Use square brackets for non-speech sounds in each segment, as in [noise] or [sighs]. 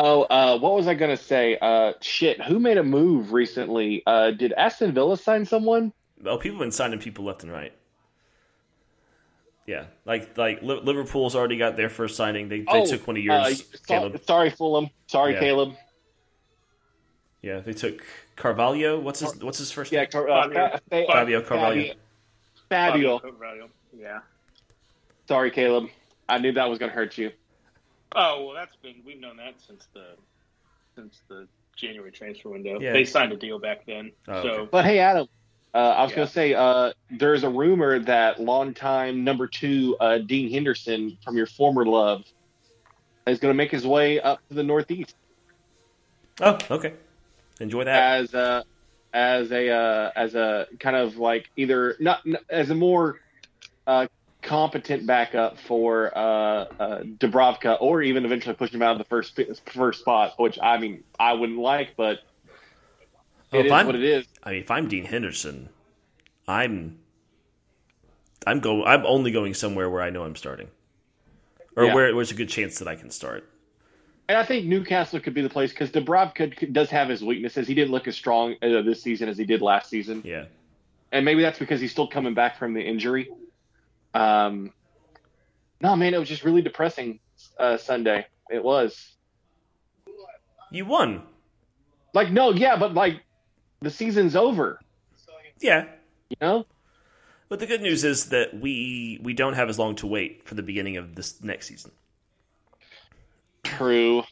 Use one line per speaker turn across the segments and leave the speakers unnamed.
Oh, uh, what was I gonna say? Uh, shit, who made a move recently? Uh, did Aston Villa sign someone?
Oh, people have been signing people left and right. Yeah, like like Liverpool's already got their first signing. They, they
Oh,
took one of
uh,
yours,
so-
Caleb.
sorry, Fulham. Sorry,
Yeah.
Caleb.
Yeah, they took Carvalho. What's his What's his first
Yeah,
name?
Car- uh,
Fabio.
Fa- Fa-
Fabio Carvalho.
Fabio.
Fabio. Yeah.
Sorry, Caleb. I knew that was gonna hurt you.
Oh well, that's been we've known that since the since the January transfer window.
Yeah.
They signed a deal back then.
Oh,
so
okay.
But hey, Adam. Uh, I was
Yeah.
gonna say, uh, there's a rumor that longtime number two uh, Dean Henderson from your former love is gonna make his way up to the Northeast.
Oh, okay. Enjoy that.
as a as a uh, as a kind of like either not n- as a more uh, competent backup for uh, uh, Dubravka, or even eventually push him out of the first first spot, which I mean I wouldn't like, but
Oh,
it is
I'm-
what it is.
I mean, if I'm Dean Henderson, I'm I'm go I'm only going somewhere where I know I'm starting, or
Yeah.
where there's a good chance that I can start.
And I think Newcastle could be the place because Dubravka does have his weaknesses. He didn't look as strong uh, this season as he did last season.
Yeah.
and maybe that's because he's still coming back from the injury. Um, no, man, it was just really depressing uh, Sunday. It was
You won.
like, no, yeah, but like the season's over,
Yeah.
you know.
But the good news is that we we don't have as long to wait for the beginning of this next season.
True.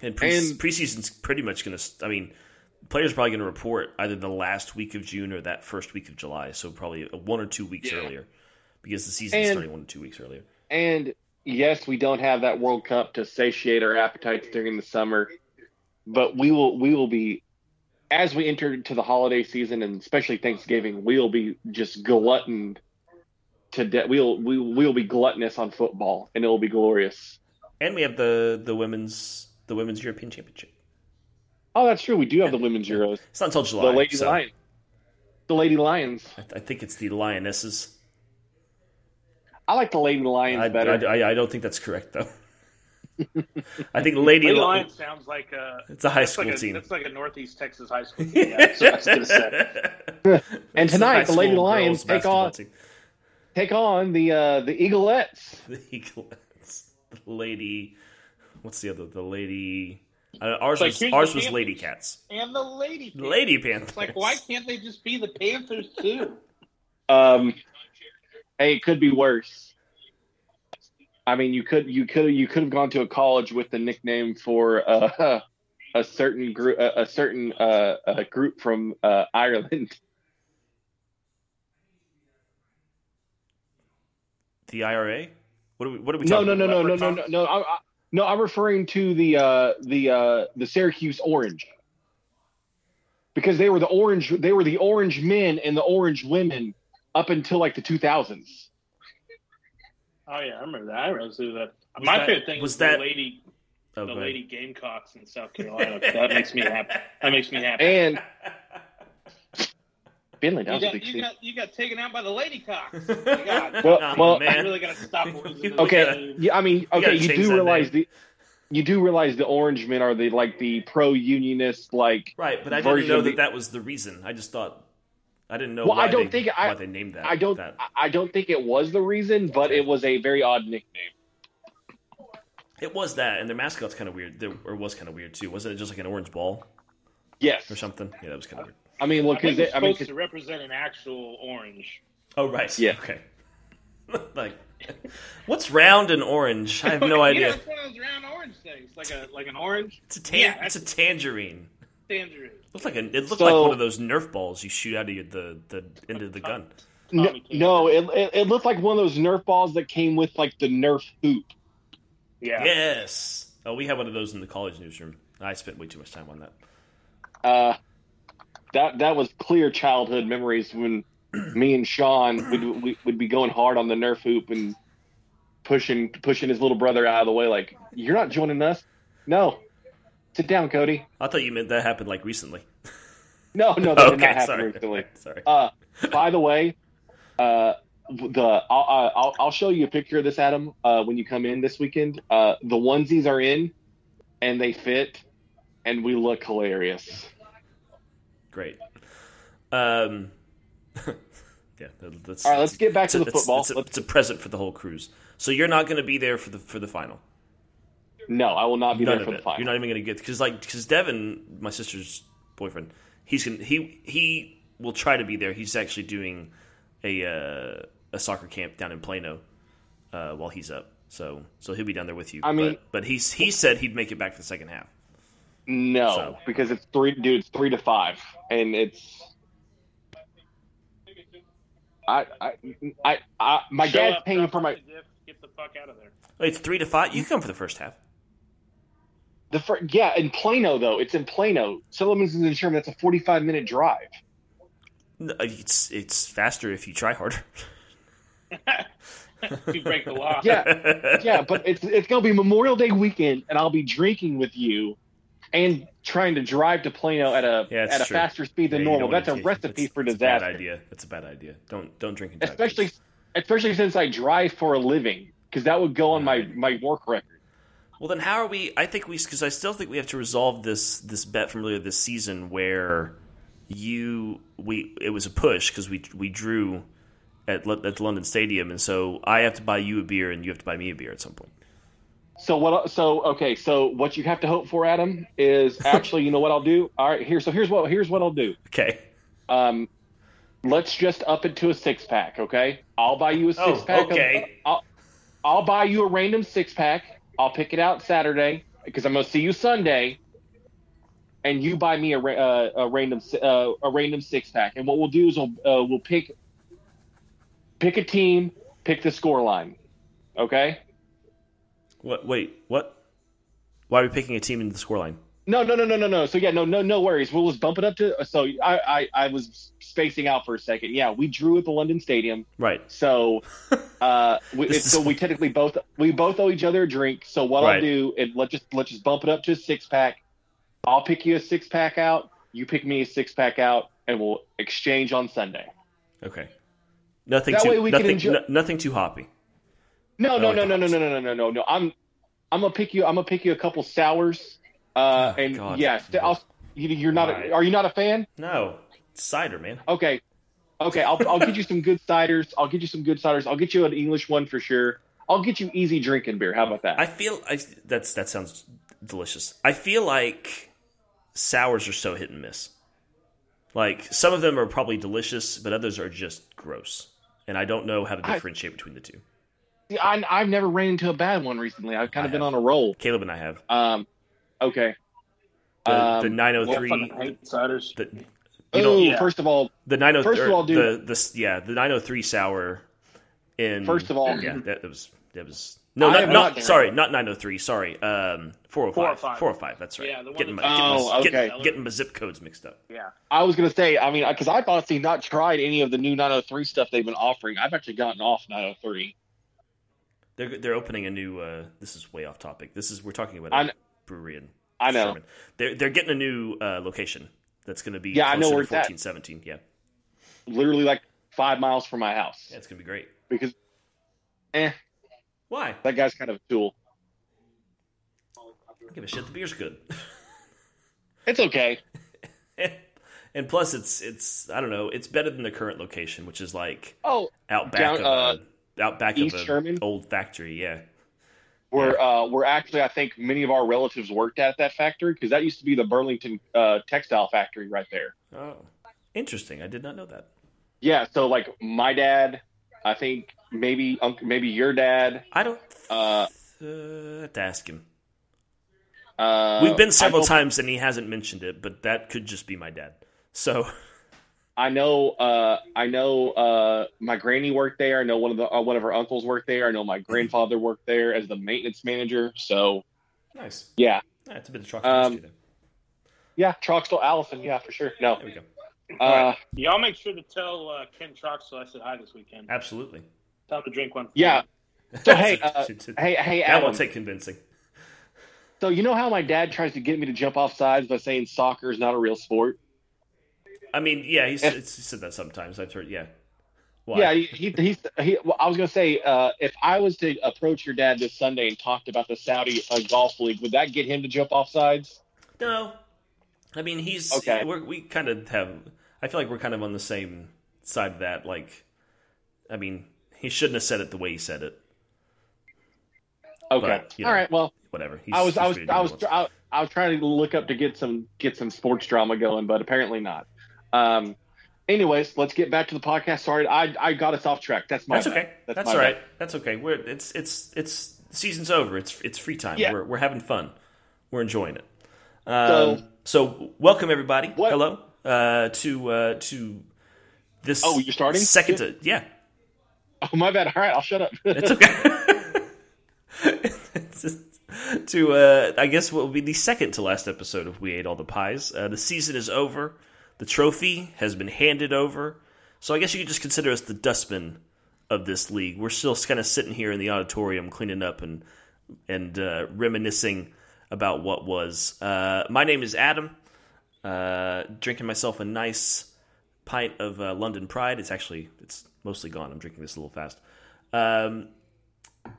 And, pre-
And-
preseason's pretty much going to. I mean, players are probably going to report either the last week of June or that first week of July. So probably one or two weeks
Yeah.
earlier, because the season
And-
starting one or two weeks earlier.
And yes, we don't have that World Cup to satiate our appetites during the summer, but we will we will be as we enter into the holiday season and especially Thanksgiving, we will be just gluttoned to death. We'll we we'll be gluttonous on football, and it will be glorious.
And we have the the women's the women's European Championship.
Oh, that's true. We do have the women's Euros.
It's not until July.
The Lady
so
Lions. The Lady Lions.
I, I think it's the Lionesses.
I like the Lady Lions
I,
better.
I, I, I don't think that's correct though. [laughs] I think Lady,
Lady Lions sounds like a
It's a high school
like a,
team.
It's like a Northeast Texas high school team. Yeah, that's what I was gonna say. [laughs]
and tonight,
high
the Lady Lions take on
team.
take on the uh, the Eaglettes. [laughs]
the Eaglettes. The lady. What's the other? The lady. Uh, ours
like,
was
here's
ours was Lady Cats.
And the Lady Panthers.
Lady Panthers.
It's like, why can't they just be the Panthers too?
Um, hey, it could be worse. I mean, you could you could you could have gone to a college with the nickname for uh, [laughs] a certain group a, a certain uh, a group from uh, Ireland. [laughs]
The IRA. What are we? What are we
No, no, no,
about?
no, no, no, no, no. I, I, no, I'm referring to the uh, the uh, the Syracuse Orange because they were the orange they were the orange men and the orange women up until like the 2000s.
Oh yeah, I remember that. I remember that.
Was
My
that-
favorite thing
was
was,
that-
the lady,
Oh,
the lady Gamecocks in South Carolina. that makes me happy. That makes me happy.
And [laughs] Finley, that
you
was a
got,
big
you
city.
got you got taken out by the Lady Cocks. [laughs] God,
Well,
Oh,
well,
man.
you really got to stop. [laughs]
Okay, yeah, I mean, okay, you,
change
do realize
name.
the you do realize the orange men are the like the pro unionist like
Right, but I didn't know that
the-
that was the reason. I just thought I didn't know.
Well,
why
I don't
they,
think I-
why they named that.
I don't
That.
I- I don't think it was the reason, but it was a very odd nickname.
It was that, and their mascot's kind of weird. There, or was kind of weird too. Wasn't it just like an orange ball
Yes,
or something? Yeah, that was kind of weird.
I mean, look,
I
because
it's
I mean,
supposed to represent an actual orange.
Oh right.
Yeah.
Okay. [laughs] like, what's round and orange? I have no
Yeah,
idea.
it's one of those round orange things, like a like an orange
It's a tan-
Yeah,
It's a tangerine.
tangerine.
Looks like a, it looked
So-
like one of those Nerf balls you shoot out of your, the the end of the gun.
no, no it, it it looked like one of those Nerf balls that came with like the Nerf hoop.
Yeah.
Yes. Oh, we had one of those in the college newsroom. I spent way too much time on that.
Uh, that that was clear childhood memories when me and Sean would we, would be going hard on the Nerf hoop and pushing pushing his little brother out of the way. Like, you're not joining us. No, sit down, Cody.
I thought you meant that happened like recently.
No, no, that did [laughs] not happen
sorry.
recently. [laughs]
sorry.
Uh, by the way, uh, the I'll, I'll I'll show you a picture of this, Adam, uh, when you come in this weekend. Uh, the onesies are in. and they fit, and we look hilarious.
Great. Um, [laughs] yeah. That's,
All right, let's get back to the football.
It's a, it's a present for the whole cruise. So you're not going to be there for the for the final.
No, I will not be
None
there
of
for the
it.
final.
You're not even going to get because like because Devin, my sister's boyfriend, he's gonna he he will try to be there. He's actually doing a uh, a soccer camp down in Plano uh, while he's up. So so he'll be down there with you.
I mean-
but, but he's he said he'd make it back for the second half.
No,
So-
because it's three, dude. It's three to five, and it's. I, I, I, I my
Show
dad's
up,
paying for my
get the fuck out of there.
It's three to five. You can come for the first half.
The fir- yeah in Plano though. It's in Plano. Sullivan's is in Sherman. That's a forty-five minute drive.
Uh, it's it's faster if you try harder. [laughs]
you break the law.
Yeah, yeah, but it's it's gonna be Memorial Day weekend, and I'll be drinking with you, and trying to drive to Plano at a
Yeah, it's
at a
true.
faster speed than
Yeah,
normal. That's a
take-
recipe
it's-
for
it's a bad
disaster.
idea. That's a bad idea. Don't don't drink and drive.
Especially
please.
especially since I drive for a living, because that would go on my my work record.
Well, then how are we? I think we because I still think we have to resolve this this bet from earlier this season where you we it was a push because we we drew at at the London Stadium, and so I have to buy you a beer and you have to buy me a beer at some point.
So what? So okay. So what you have to hope for, Adam, is [laughs] actually, you know what I'll do. All right, here. So here's what here's what I'll do.
Okay.
Um, let's just up it to a six pack. Okay, I'll buy you a six
Oh,
pack.
okay.
I'll I'll buy you a random six pack. I'll pick it out Saturday because I'm gonna see you Sunday, and you buy me a uh, a random uh, a random six pack. And what we'll do is we'll uh, we'll pick pick a team, pick the score line. Okay.
What? Wait. What? Why are we picking a team in the scoreline?
No, no, no, no, no, no. So yeah, no, no, no worries. We'll just bump it up to. So I, I, I was spacing out for a second. Yeah, we drew at the London Stadium.
Right.
So, [laughs] uh, we,
is-
so we technically both we both owe each other a drink. So what
Right.
I'll do is let's just let's just bump it up to a six pack. I'll pick you a six pack out. You pick me a six pack out, and we'll exchange on Sunday.
Okay. Nothing
That
too.
way we can enjoy-
no- nothing too hoppy.
No, no, no, no, no, no, no, no, no, no. I'm I'm gonna pick you. I'm gonna pick you a couple sours. Uh,
Oh,
and
God.
yeah, I'll, you, you're not. A, are you not a fan?
No. It's cider, man.
Okay. Okay, I'll I'll get you some good ciders. I'll get you some good ciders. I'll get you an English one for sure. I'll get you easy drinking beer. How about that?
I feel I that's that sounds delicious. I feel like sours are so hit and miss. Like some of them are probably delicious, but others are just gross. And I don't know how to
I-
differentiate between the two.
I, I've never ran into a bad one recently. I've kind
I
of been
have.
on a roll.
Caleb and I have
Um, okay.
the,
Um,
the 903
fucking ciders.
the you
Oh,
don't
yeah.
first of all,
the 903
First of all, dude-
the, the yeah, the 903 sour in
First of all-
yeah, that was that was no, not, not
not-
sorry, not 903, sorry. Um 405.
405.
405, that's right.
Yeah, the one
getting my,
that's-
getting,
Oh,
getting,
okay.
getting my zip codes mixed up.
Yeah.
I was gonna say. I mean, because I've honestly not tried any of the new 903 stuff they've been offering. I've actually gotten off 903.
They're they're opening a new. Uh, this is way off topic. This is we're talking about
I
a
kn-
brewery in
I know.
Sherman. They're they're getting a new uh, location that's going to be
Yeah, I know where it's at.
14, 17. Yeah,
Literally like five miles from my house.
yeah, it's going to be great.
Because, eh,
Why?
that guy's kind of a tool.
I don't give a shit. The beer's good. [laughs]
It's okay. [laughs]
and plus, it's it's I don't know. It's better than the current location, which is like
Oh,
out back
Down,
of
uh,
a out back
East
of an old factory. Yeah,
where uh, where actually I think many of our relatives worked at that factory because that used to be the Burlington uh, textile factory right there.
Oh, interesting. I did not know that.
Yeah, so like my dad, I think maybe maybe your dad.
I don't.
Uh,
Uh, have to ask him.
Uh,
We've been several times and he hasn't mentioned it, but that could just be my dad. So [laughs]
I know. Uh, I know. Uh, my granny worked there. I know one of the uh, one of her uncles worked there. I know my grandfather worked there as the maintenance manager. So
nice.
yeah,
Yeah, it's a bit of chocolate
Um,
history then.
yeah, Troxel Allison. Yeah, for sure. No,
There we go.
uh,
Y'all make sure to tell uh, Ken Troxel I said hi this weekend.
Absolutely.
Tell him to drink one.
yeah. [laughs] So hey, [laughs] uh, hey, hey,
that
Adam.
won't take convincing.
So you know how my dad tries to get me to jump off sides by saying soccer is not a real sport.
I mean, yeah, he's,
If-
it's, he said that sometimes. I've heard, yeah. Why?
Yeah, he, he, he's. He, well, I was gonna say, uh, if I was to approach your dad this Sunday and talked about the Saudi uh, golf league, would that get him to jump off sides?
No, I mean he's
Okay.
We're, we kind of have. I feel like we're kind of on the same side of that. Like, I mean, he shouldn't have said it the way he said it.
Okay,
But, you know,
all right. Well,
Whatever. He's,
I was, I was,
to
I was. I was, I was trying to look up to get some, get some sports drama going, but apparently not. Um, anyways, let's get back to the podcast. Sorry, I, I got us off track. That's my.
That's
bad.
okay. That's, all right.
bad.
That's okay. We're it's it's it's season's over. It's it's free time.
Yeah.
We're we're having fun. We're enjoying it. Um, so, welcome everybody.
What-
Hello uh, to uh, to this.
Oh, you're starting?
second. To, yeah,
Oh, my bad. All right, I'll shut up. [laughs]
it's okay. [laughs] It's just- to uh, I guess what will be the second to last episode of We Ate All the Pies. Uh, the season is over. The trophy has been handed over. So I guess you could just consider us the dustman of this league. We're still kind of sitting here in the auditorium cleaning up and and uh, reminiscing about what was. Uh, my name is Adam. Uh, drinking myself a nice pint of uh, London Pride. It's actually it's mostly gone. I'm drinking this a little fast. Um,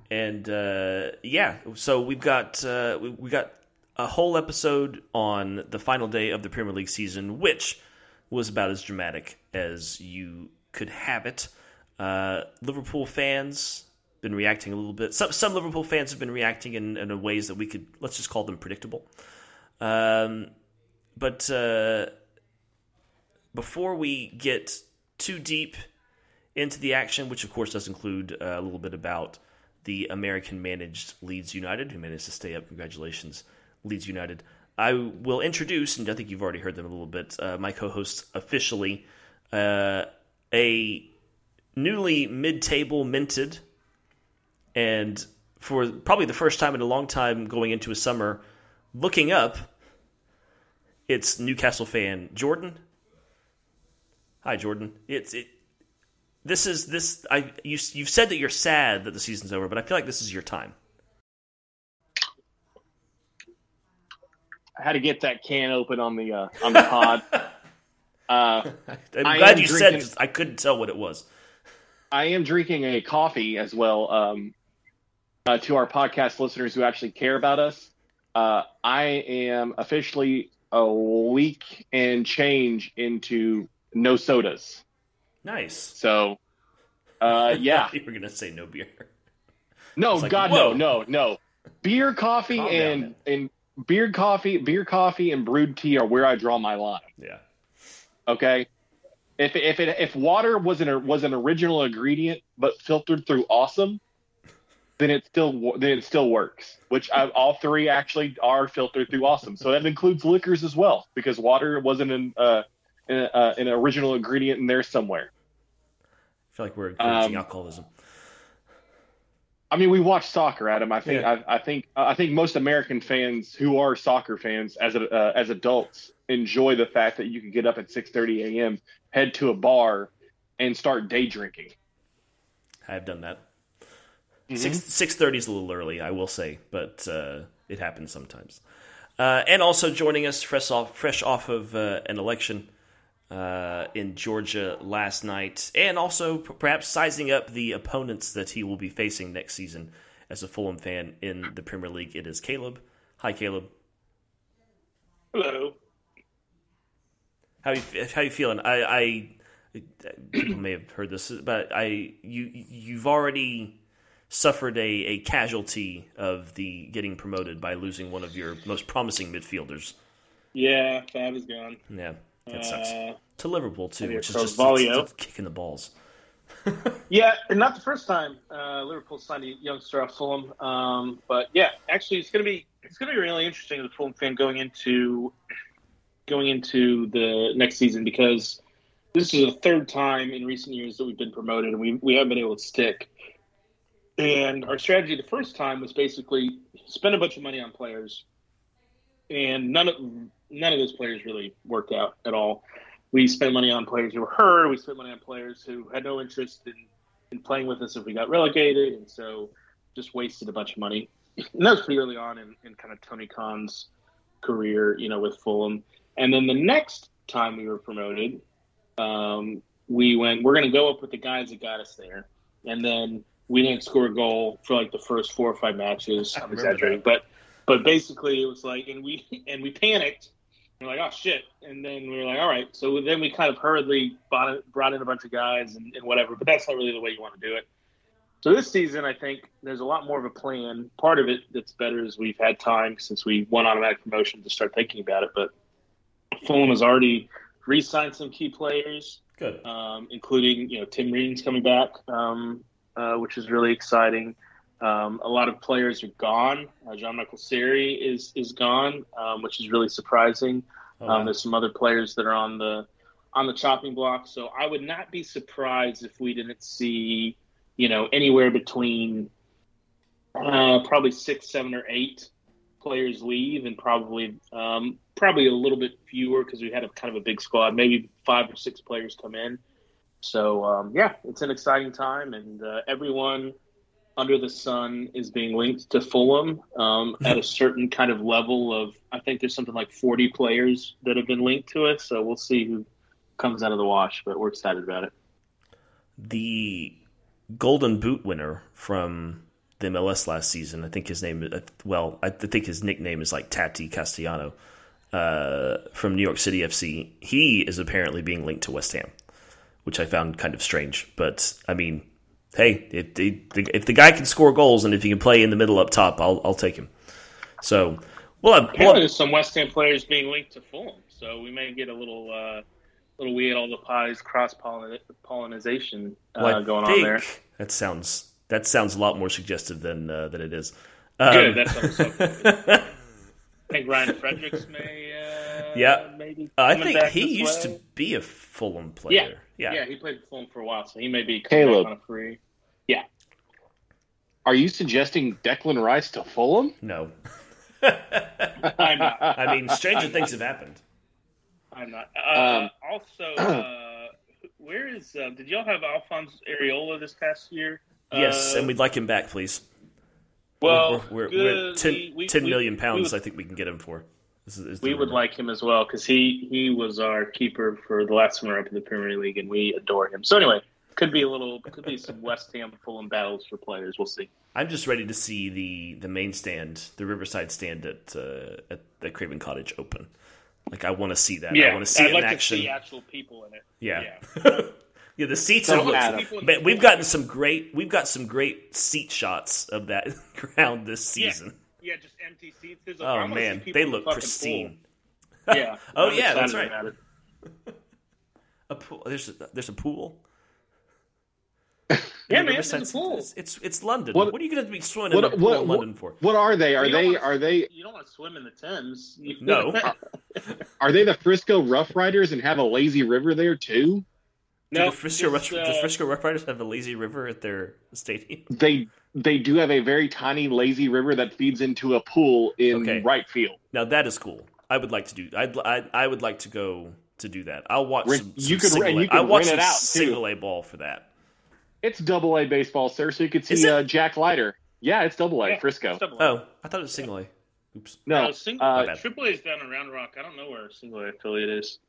and uh, yeah, so we've got uh, we, we got a whole episode on the final day of the Premier League season, which was about as dramatic as you could have it. Uh, Liverpool fans been reacting a little bit. Some some Liverpool fans have been reacting in, in ways that we could let's just call them predictable. Um, but uh, before we get too deep into the action, which of course does include uh, a little bit about the American managed Leeds United, who managed to stay up. Congratulations, Leeds United. I will introduce, and I think you've already heard them a little bit, uh, my co hosts officially. Uh, a newly mid table minted, and for probably the first time in a long time going into a summer, looking up, it's Newcastle fan Jordan. Hi, Jordan. It's it. This is this. I you you've said that you're sad that the season's over, but I feel like this is your time.
Had to get that can open on the uh, on the pod. [laughs] uh, [laughs]
I'm
I
glad you said.
drinking-
'cause I couldn't tell what it was.
I am drinking a coffee as well. Um, uh, to our podcast listeners who actually care about us, uh, I am officially a week and change into no sodas.
Nice.
So, uh, [laughs] yeah,
you were gonna say no beer.
no,
like,
God,
whoa.
no, no, no. Beer, coffee,
Calm
and
man.
and beer, coffee, beer, coffee, and brewed tea are where I draw my line.
Yeah.
Okay. If if it if water was an was an original ingredient but filtered through awesome, then it still then it still works. Which I, all three actually are filtered through awesome. So that includes liquors as well because water wasn't an uh, an, uh, an original ingredient in there somewhere.
I feel like we're encouraging
Um,
alcoholism.
I mean, we watch soccer, Adam. I think
Yeah.
I, I think I think most American fans who are soccer fans as a, uh, as adults enjoy the fact that you can get up at 6:30 a.m., head to a bar, and start day drinking.
I've done that.
Mhm.
Six six thirty is a little early, I will say, but uh, it happens sometimes. Uh, and also joining us fresh off fresh off of uh, an election uh, in Georgia last night, and also perhaps sizing up the opponents that he will be facing next season as a Fulham fan in the Premier League. It is Caleb. Hi, Caleb.
Hello.
How you how you feeling? I, I people may have heard this, but I you you've already suffered a, a casualty of the getting promoted by losing one of your most promising midfielders.
Yeah, Fab is gone.
Yeah, that sucks.
Uh,
To Liverpool too, which is
a
just
Carvalho.
it's, it's kicking the balls. [laughs]
yeah, and not the first time uh, Liverpool signed a youngster off Fulham. Um, but yeah, actually, it's gonna be it's gonna be really interesting as a Fulham fan going into going into the next season because this is the third time in recent years that we've been promoted and we we haven't been able to stick. And our strategy the first time was basically spend a bunch of money on players, and none of none of those players really worked out at all. We spent money on players who were hurt. We spent money on players who had no interest in, in playing with us if we got relegated, and so just wasted a bunch of money. And that was pretty early on in, in kind of Tony Khan's career, you know, with Fulham. And then the next time we were promoted, um, we went, we're going to go up with the guys that got us there, and then we didn't score a goal for like the first four or five matches. I'm exaggerating, but but basically it was like, and we [laughs] and we panicked. We're like, oh shit, and then we were like, all right. So then we kind of hurriedly brought brought in a bunch of guys and, and whatever. But that's not really the way you want to do it. So this season, I think there's a lot more of a plan. Part of it that's better is we've had time since we won automatic promotion to start thinking about it. But Fulham has already re-signed some key players,
Good.
um, including you know Tim Ream's coming back, um, uh, which is really exciting. Um, a lot of players are gone. Uh, John Michael Seri is is gone, um, which is really surprising.
Oh,
Um, there's some other players that are on the on the chopping block, so I would not be surprised if we didn't see, you know, anywhere between uh, probably six, seven, or eight players leave, and probably um, probably a little bit fewer because we had a kind of a big squad. Maybe five or six players come in. So um, yeah, it's an exciting time, and uh, everyone under the sun is being linked to Fulham um, at a certain kind of level of. I think there's something like 40 players that have been linked to it. So we'll see who comes out of the wash, but we're excited about it.
the Golden Boot winner from the MLS last season. I think his name. uh, Well, I think his nickname is like Tati Castellano uh, from New York City FC. He is apparently being linked to West Ham, which I found kind of strange. But I mean, hey, if the, if the guy can score goals and if he can play in the middle up top, I'll I'll take him. So, well, I-
Apparently,
well
there's some West Ham players being linked to Fulham, so we may get a little, uh, little we ate all the pies cross pollinization uh,
well,
going on there.
That sounds that sounds a lot more suggestive than uh, than it is. Um,
Good, I was hoping. I think Ryan Fredericks may, uh,
Yeah.
maybe.
I think he used
way.
to be a Fulham player.
Yeah,
Yeah.
he played for Fulham for a while, so he may be coming
Caleb.
on a free. Yeah.
Are you suggesting Declan Rice to Fulham?
No. [laughs]
I'm not.
I mean, stranger things have happened.
I'm not. Uh,
Um,
also, uh, where is? Uh, did y'all have Alphonse Areola this past year?
Yes,
Uh,
and we'd like him back, please.
well,
we're, we're,
good.
we're 10,
We- we-
10
we-
million
we
pounds.
would-
I think we can get him for. This is, is
We would like him as well because he he was our keeper for the last time we were up in the Premier League, and we adore him. So anyway, could be a little, could be some West Ham Fulham battles for players. We'll see.
I'm just ready to see the the main stand, the Riverside stand at uh, at the Craven Cottage open. Like I want to see that. Yeah, I want to see
I'd
it
like
in
to
action.
see actual people in it.
Yeah.
Yeah. [laughs]
Yeah, the seats are.
In
Man, we've gotten some great. We've got some great seat shots of that [laughs] ground this season.
Yeah, just empty seats. There's a,
Oh
I wanna see
man, they
in the
look pristine.
pool. [laughs] Yeah.
Oh,
I'm
yeah, that's right. A pool. There's a, there's a pool.
Yeah, man,
Riverside
there's a pool.
It's, it's it's London.
What-
What, are you going to be swimming in
What
a pool
what,
in London for?
what are they? Are
You
they
wanna-
are they
You don't want to swim in the Thames. You-
No. [laughs]
are they the Frisco Rough Riders and have a lazy river there too?
Do
no,
the Frisco,
just, uh,
the Frisco Rough Riders have a lazy river at their stadium. [laughs]
They they do have a very tiny lazy river that feeds into a pool in
Okay.
right field.
Now that is cool. I would like to do. I'd, I I would like to go to do that. I'll watch
Rent-
some.
you
some
could- and
single
you
A-
could
I watch
it
some
out, too.
single A ball for that.
It's double A baseball, sir, so you could see uh, Jack Leiter. Yeah, it's double A,
Yeah,
Frisco.
double A.
Oh, I thought it was single A. Oops.
No,
No, single,
uh.
Triple A is down in Round Rock. I don't know where single A affiliate is.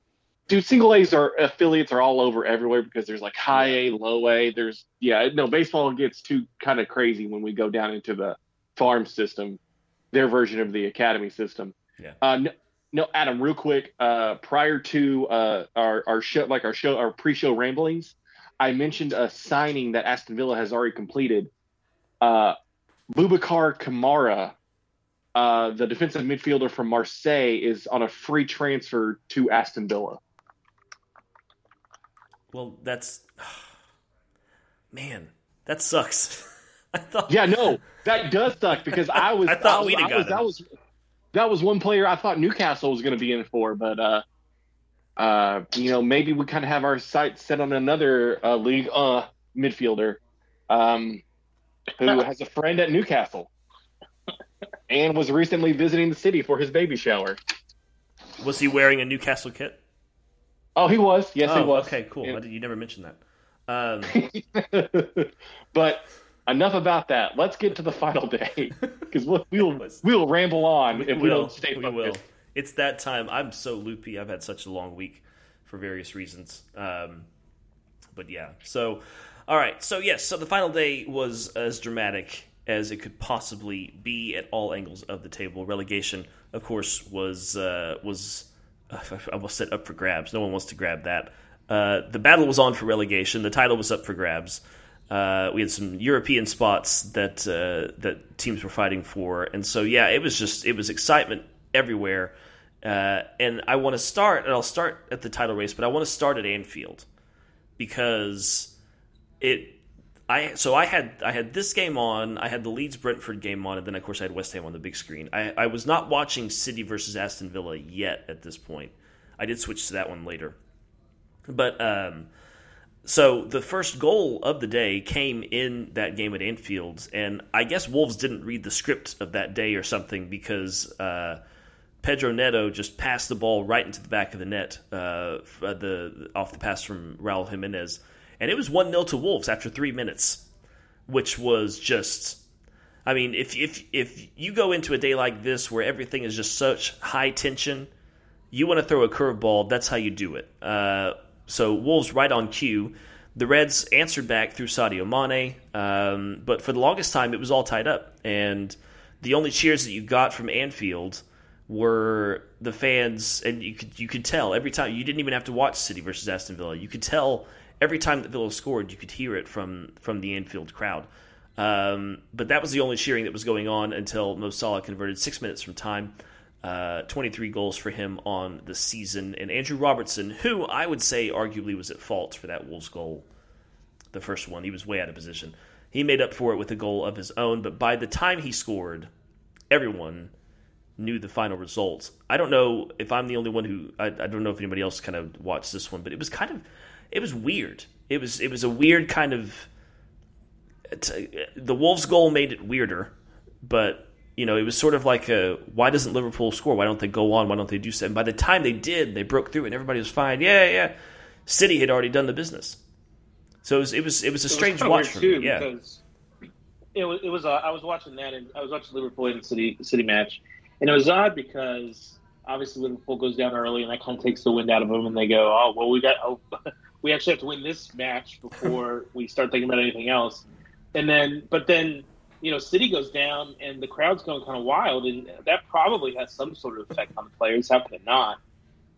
Dude, single A's are affiliates are all over everywhere because there's like high A, low A. There's yeah, no baseball gets too kind of crazy when we go down into the farm system, their version of the academy system.
Yeah.
Uh, no, no, Adam, real quick. Uh, prior to uh, our our show, like our show, our pre-show ramblings, I mentioned a signing that Aston Villa has already completed. Uh, Boubacar Kamara, uh, the defensive midfielder from Marseille, is on a free transfer to Aston Villa.
Well, that's [sighs] man, that sucks. [laughs] I thought.
Yeah, no, that does suck because I [laughs] was
I thought
was,
we'd have
was,
got
that was that was one player I thought Newcastle was going to be in for, but uh, uh, you know, maybe we kind of have our sights set on another uh, league uh midfielder, um, who [laughs] has a friend at Newcastle, and was recently visiting the city for his baby shower.
Was he wearing a Newcastle kit?
Oh, he was. Yes,
oh,
he was.
Okay, cool.
Yeah.
You never mentioned that. Um, [laughs]
but enough about that. Let's get to the final day [laughs] because we'll we'll,
was-
we'll ramble on if we
will.
don't stay
we
focused.
will. It's that time. I'm so loopy. I've had such a long week for various reasons. Um, but yeah, so all right, so yes, so the final day was as dramatic as it could possibly be at all angles of the table. Relegation, of course, was uh, was I almost said up for grabs. No one wants to grab that. Uh, the battle was on for relegation. The title was up for grabs. Uh, we had some European spots that uh, that teams were fighting for, and so yeah, it was just it was excitement everywhere. Uh, and I want to start, and I'll start at the title race, but I want to start at Anfield because it. I so I had I had this game on, I had the Leeds Brentford game on, and then of course I had West Ham on the big screen. I, I was not watching City versus Aston Villa yet at this point. I did switch to that one later, but um, so the first goal of the day came in that game at Anfield, and I guess Wolves didn't read the script of that day or something because uh, Pedro Neto just passed the ball right into the back of the net, uh, the off the pass from Raul Jimenez, and it was one 0 to Wolves after three minutes, which was just. I mean, if if if you go into a day like this where everything is just such high tension, you want to throw a curveball. That's how you do it. Uh, so Wolves right on cue. The Reds answered back through Sadio Mane, um, but for the longest time it was all tied up, and the only cheers that you got from Anfield were the fans, and you could you could tell every time. You didn't even have to watch City versus Aston Villa. You could tell every time that Villa scored, you could hear it from from the Anfield crowd. Um, but that was the only cheering that was going on until Mo Salah converted six minutes from time. Uh, 23 goals for him on the season. And Andrew Robertson, who I would say arguably was at fault for that Wolves goal, the first one, he was way out of position. He made up for it with a goal of his own, but by the time he scored, everyone knew the final result. I don't know if I'm the only one who I, I don't know if anybody else kind of watched this one, but it was kind of it was weird. It was it was a weird kind of the Wolves goal made it weirder, but you know, it was sort of like a why doesn't Liverpool score? Why don't they go on? Why don't they do so? And by the time they did, they broke through and everybody was fine. Yeah, yeah. City had already done the business. So it was it was it was a strange watch for
too,
me. Yeah.
Because it was it was uh, I was watching that and I was watching Liverpool and City City match, and it was odd because obviously Liverpool goes down early and that kind of takes the wind out of them, and they go, oh well, we got oh, [laughs] we actually have to win this match before [laughs] we start thinking about anything else, and then but then you know, City goes down and the crowd's going kind of wild, and that probably has some sort of effect on the players. How could it not?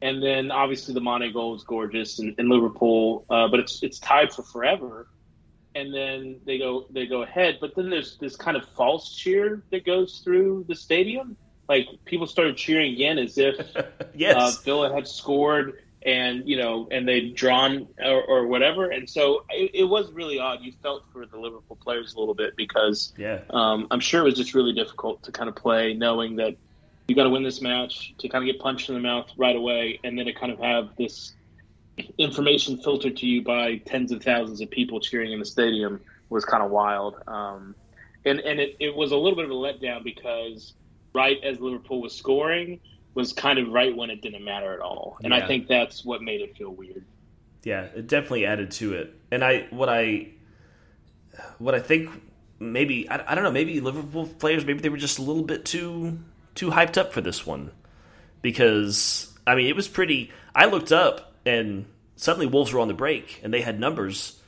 And then obviously the Mane goal is gorgeous in, in Liverpool, uh, but it's it's tied for forever. And then they go they go ahead, but then there's this kind of false cheer that goes through the stadium. Like people started cheering again as if [laughs]
yes.
uh, Villa had scored and you know, and they'd drawn or, or whatever. And so it, it, was really odd. You felt for the Liverpool players a little bit because
yeah,
um, I'm sure it was just really difficult to kind of play, knowing that you got to win this match to kind of get punched in the mouth right away, and then to kind of have this information filtered to you by tens of thousands of people cheering in the stadium was kind of wild. Um, and and it, it was a little bit of a letdown because right as Liverpool was scoring was kind of right when it didn't matter at all. And yeah. I think that's what made it feel weird.
Yeah, it definitely added to it. And I what I what I think maybe I, I don't know, maybe Liverpool players maybe they were just a little bit too too hyped up for this one. Because I mean, it was pretty I looked up and suddenly Wolves were on the break and they had numbers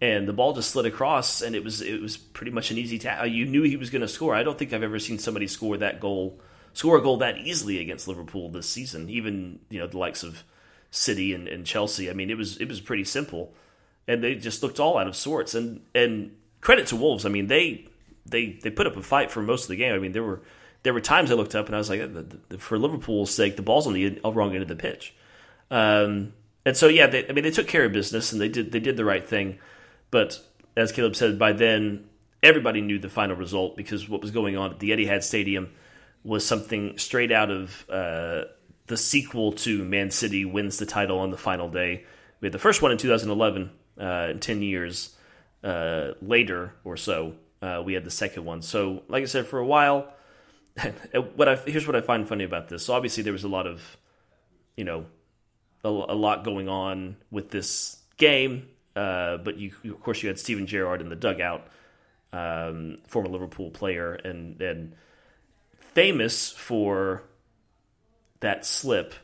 and the ball just slid across and it was it was pretty much an easy tackle. You knew he was going to score. I don't think I've ever seen somebody score that goal score a goal that easily against Liverpool this season. Even you know the likes of City and, and Chelsea. I mean, it was it was pretty simple, and they just looked all out of sorts. And and credit to Wolves. I mean, they they they put up a fight for most of the game. I mean, there were there were times I looked up and I was like, for Liverpool's sake, the ball's on the wrong end of the pitch. Um, and so yeah, they, I mean, they took care of business and they did they did the right thing. But as Caleb said, by then everybody knew the final result because what was going on at the Etihad Stadium was something straight out of uh, the sequel to Man City wins the title on the final day. We had the first one in 2011, uh, 10 years uh, later or so, uh, we had the second one. So, like I said, for a while, [laughs] what I, here's what I find funny about this. So, obviously, there was a lot of, you know, a, a lot going on with this game, uh, but you, of course, you had Steven Gerrard in the dugout, um, former Liverpool player, and and famous for that slip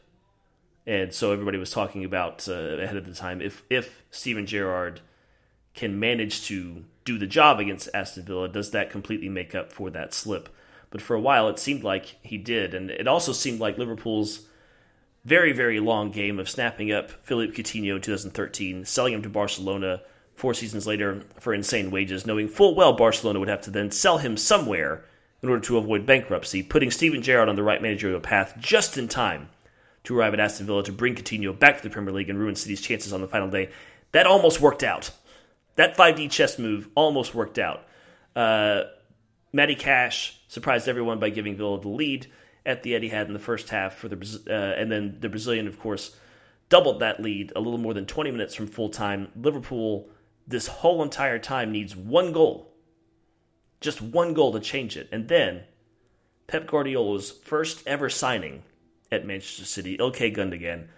and so everybody was talking about uh, ahead of the time if if Steven Gerrard can manage to do the job against Aston Villa, does that completely make up for that slip? But for a while, it seemed like he did, and it also seemed like Liverpool's very very long game of snapping up Philippe Coutinho in 2013, selling him to Barcelona four seasons later for insane wages, knowing full well Barcelona would have to then sell him somewhere in order to avoid bankruptcy, putting Steven Gerrard on the right managerial path just in time to arrive at Aston Villa to bring Coutinho back to the Premier League and ruin City's chances on the final day. That almost worked out. That 5D chess move almost worked out. Uh, Matty Cash surprised everyone by giving Villa the lead at the Etihad in the first half for the uh, and then the Brazilian, of course, doubled that lead a little more than 20 minutes from full time. Liverpool, this whole entire time, needs one goal, just one goal to change it, and then Pep Guardiola's first ever signing at Manchester City, Ilkay Gundogan,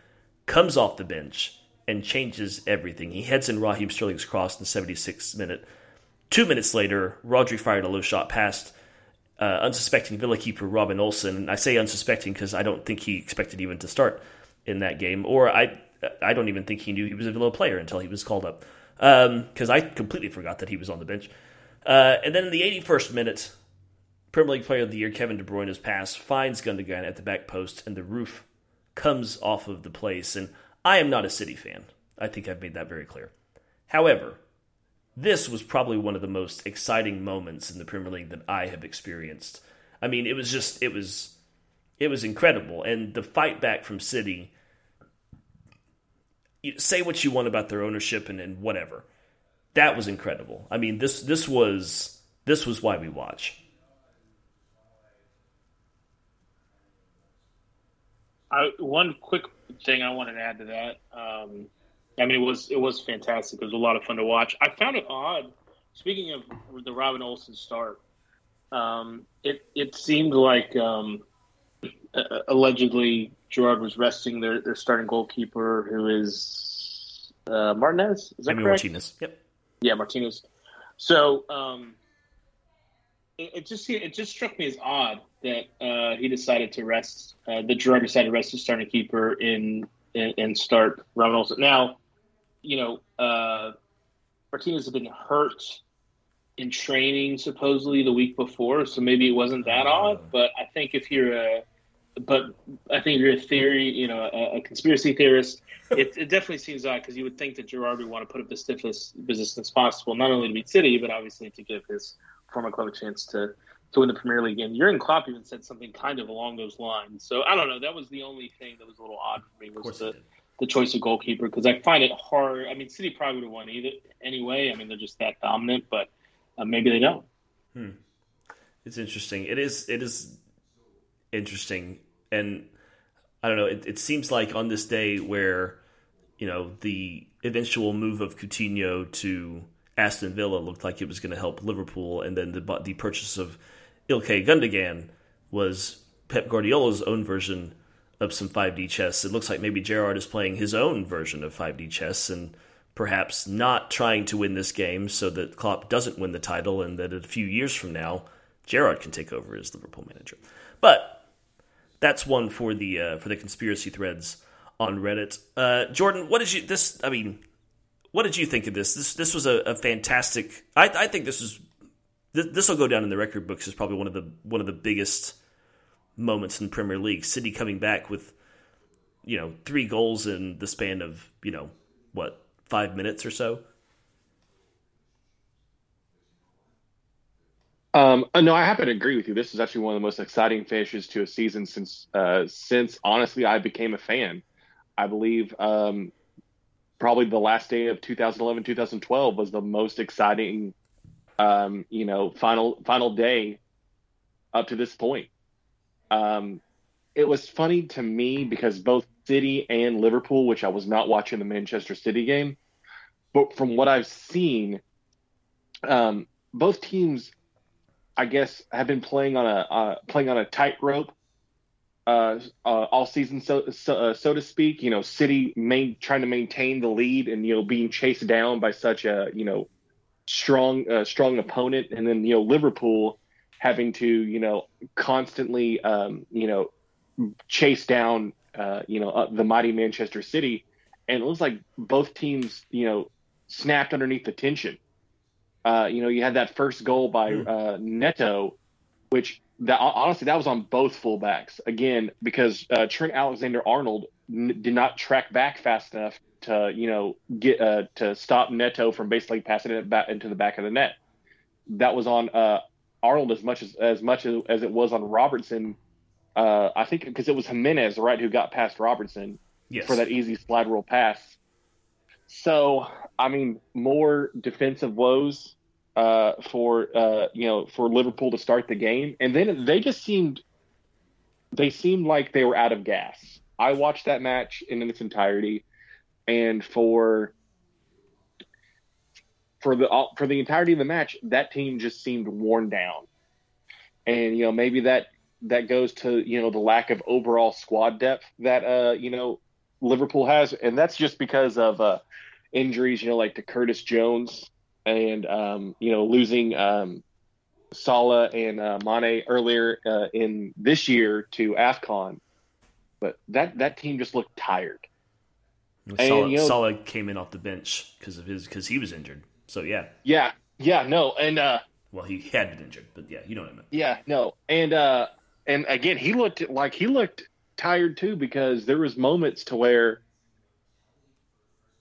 comes off the bench and changes everything. He heads in Raheem Sterling's cross in the 76th minute. Two minutes later, Rodri fired a low shot past uh, unsuspecting Villa keeper Robin Olsen. I say unsuspecting because I don't think he expected even to start in that game, or I I don't even think he knew he was a Villa player until he was called up because um, I completely forgot that he was on the bench. Uh, and then in the 81st minute, Premier League Player of the Year Kevin De Bruyne's pass finds Gundogan at the back post, and the roof comes off of the place. And I am not a City fan. I think I've made that very clear. However, this was probably one of the most exciting moments in the Premier League that I have experienced. I mean, it was just it was it was incredible, and the fight back from City. You say what you want about their ownership and, and whatever. That was incredible. I mean, this this was this was why we watch.
I, one quick thing I wanted to add to that. Um, I mean, it was it was fantastic. It was a lot of fun to watch. I found it odd. Speaking of the Robin Olsen start, um, it it seemed like um, allegedly Gerrard was resting their, their starting goalkeeper, who is uh, Martinez. Is that correct?
Martinez. Yep.
Yeah, Martinez. So um, it, it, just it just struck me as odd that uh, he decided to rest. Uh, the Gerrard decided to rest his starting keeper in and, start Robin Olsen. Now, you know, uh, Martinez had been hurt in training supposedly the week before, so maybe it wasn't that odd. But I think if you're a but I think you're a theory, you know, a, a conspiracy theorist. It, it, definitely seems odd because you would think that Gerrard would want to put up the stiffest resistance possible, not only to beat City, but obviously to give his former club a chance to to win the Premier League. And Jurgen Klopp even said something kind of along those lines. So I don't know. That was the only thing that was a little odd for me was the, the choice of goalkeeper because I find it hard. I mean, City probably would have won either anyway. I mean, they're just that dominant, but uh, maybe they don't.
Hmm. It's interesting. It is. It is interesting, and I don't know. It, it seems like on this day where you know the eventual move of Coutinho to Aston Villa looked like it was going to help Liverpool, and then the the purchase of Ilkay Gundogan was Pep Guardiola's own version of some 5D chess. It looks like maybe Gerrard is playing his own version of 5D chess and perhaps not trying to win this game so that Klopp doesn't win the title and that a few years from now Gerrard can take over as Liverpool manager. But that's one for the uh, for the conspiracy threads on Reddit. Uh, Jordan, what did you this? I mean, what did you think of this? This this was a, a fantastic. I, I think this is this will go down in the record books as probably one of the one of the biggest moments in Premier League. City coming back with you know three goals in the span of you know what five minutes or so.
Um, uh, no, I happen to agree with you. This is actually one of the most exciting finishes to a season since uh, since honestly I became a fan. I believe um, probably the last day of 2011 2012 was the most exciting um, you know final final day up to this point um, it was funny to me because both city and liverpool which i was not watching the manchester city game but from what i've seen um, both teams i guess have been playing on a uh, playing on a tightrope uh, uh, all season, so so, uh, so, to speak. You know, City main, trying to maintain the lead and you know being chased down by such a you know strong uh, strong opponent, and then you know Liverpool having to you know constantly um, you know chase down uh, you know, the mighty Manchester City, and it looks like both teams, you know, snapped underneath the tension. Uh, you know, you had that first goal by
Hmm.
uh, Neto, which that honestly that was on both fullbacks again because uh, Trent Alexander Arnold n- did not track back fast enough to you know get uh, to stop Neto from basically passing it back into the back of the net. That was on uh, Arnold as much as as much as, as it was on Robertson. Uh, I think because it was Jimenez right who got past Robertson
Yes.
for that easy slide rule pass. So, I mean, more defensive woes uh, for uh, you know for Liverpool to start the game, and then they just seemed they seemed like they were out of gas. I watched that match in its entirety, and for for the for the entirety of the match, that team just seemed worn down, and you know maybe that that goes to you know the lack of overall squad depth that uh you know Liverpool has, and that's just because of uh, injuries, you know, like to Curtis Jones and um, you know losing um, Salah and uh, Mane earlier uh, in this year to Afcon. But that that team just looked tired.
Salah,
you know-
Salah came in off the bench because of his because he was injured. So yeah,
Yeah, yeah, no, and uh,
well he had been injured, but yeah, you know what I mean.
Yeah, no, and uh, and again, he looked like he looked tired too because there was moments to where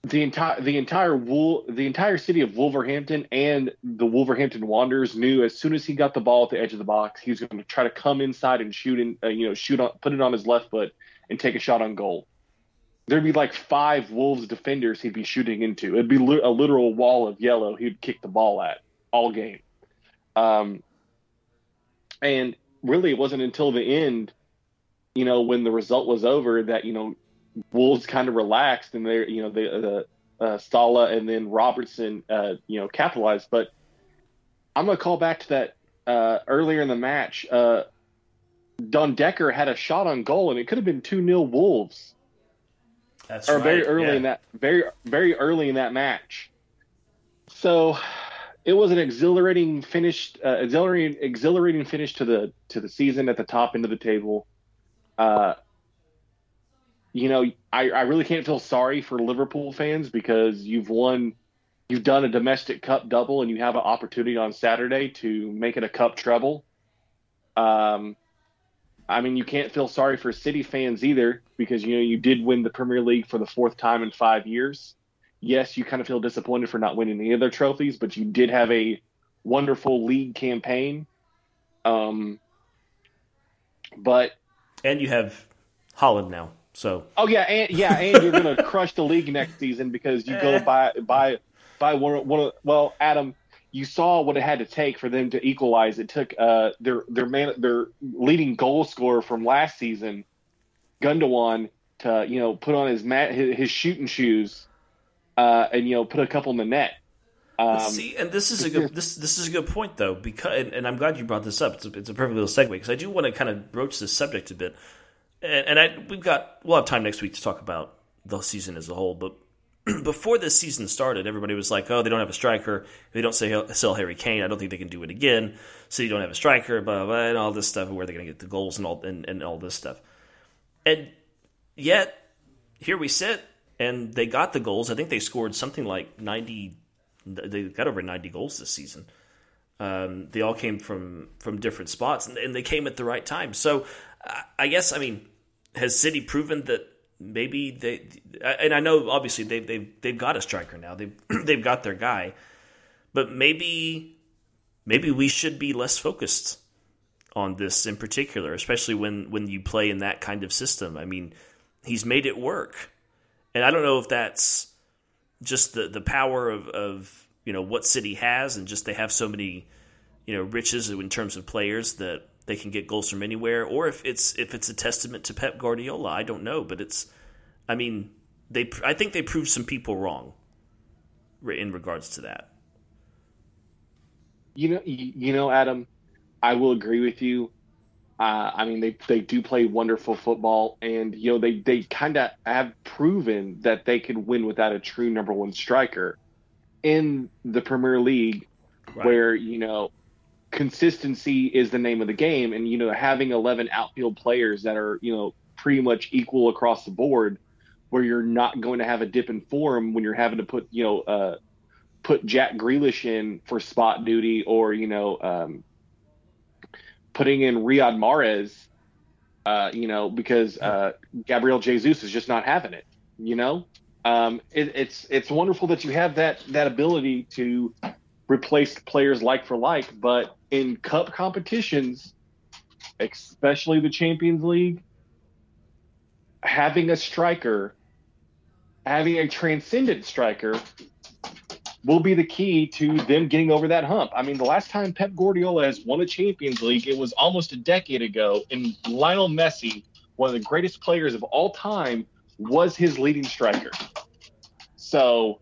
the entire the entire Wool the entire city of Wolverhampton and the Wolverhampton Wanderers knew as soon as he got the ball at the edge of the box, he was going to try to come inside and shoot in, uh, you know, shoot on, put it on his left foot and take a shot on goal. There'd be like five Wolves defenders he'd be shooting into. It'd be li- a literal wall of yellow he'd kick the ball at all game. Um, and really, it wasn't until the end, you know, when the result was over that you know Wolves kind of relaxed and they, you know, the uh, uh, Salah and then Robertson, uh, you know, capitalized. But I'm gonna call back to that uh, earlier in the match. Uh, Dendoncker had a shot on goal, and it could have been two 0 Wolves
That's
or
right.
very early
yeah.
in that very very early in that match. So it was an exhilarating finish, uh, exhilarating exhilarating finish to the to the season at the top end of the table. Uh, you know, I, I really can't feel sorry for Liverpool fans because you've won, you've done a domestic cup double, and you have an opportunity on Saturday to make it a cup treble. Um, I mean, you can't feel sorry for City fans either because you know you did win the Premier League for the fourth time in five years. Yes, you kind of feel disappointed for not winning any other trophies, but you did have a wonderful league campaign. Um, but
and you have Haaland now. So
oh yeah, and yeah, and you're gonna [laughs] crush the league next season because you go by by by one one well, Adam, you saw what it had to take for them to equalize. It took uh their their man their leading goal scorer from last season, Gundogan, to you know put on his mat his, his shooting shoes, uh, and you know put a couple in the net. Um,
see, and this is a good this this is a good point though because and, and I'm glad you brought this up. It's a, it's a perfect little segue because I do want to kind of broach this subject a bit. And, and I we've got we'll have time next week to talk about the season as a whole, but [clears throat] before this season started, everybody was like, "Oh, they don't have a striker. They don't say sell Harry Kane. I don't think they can do it again. So you don't have a striker, blah blah, blah and all this stuff. Where they're going to get the goals and all and, and all this stuff." And yet, here we sit, and they got the goals. I think they scored something like ninety. They got over ninety goals this season. Um, they all came from from different spots, and, and they came at the right time. So, I- I guess I mean, has City proven that maybe they? And I know obviously they've they've they've got a striker now. They've [clears throat] they've got their guy, but maybe maybe we should be less focused on this in particular, especially when when you play in that kind of system. I mean, he's made it work, and I don't know if that's just the the power of, of you know what City has, and just they have so many you know riches in terms of players that they can get goals from anywhere, or if it's if it's a testament to Pep Guardiola. I don't know, but it's I mean they I think they proved some people wrong in regards to that.
you know, you, know, Adam, I will agree with you. Uh, I mean, they they do play wonderful football, and you know, they they kind of have proven that they can win without a true number one striker in the Premier League,
Right.
where you know consistency is the name of the game, and you know, having eleven outfield players that are you know pretty much equal across the board, where you're not going to have a dip in form when you're having to put you know uh, put Jack Grealish in for spot duty or you know um, putting in Riyad Mahrez, uh, you know because uh, Gabriel Jesus is just not having it. You know, um, it, it's it's wonderful that you have that that ability to replace players like for like, but in cup competitions, especially the Champions League, having a striker, having a transcendent striker, will be the key to them getting over that hump. I mean, the last time Pep Guardiola has won a Champions League, it was almost a decade ago, and Lionel Messi, one of the greatest players of all time, was his leading striker. So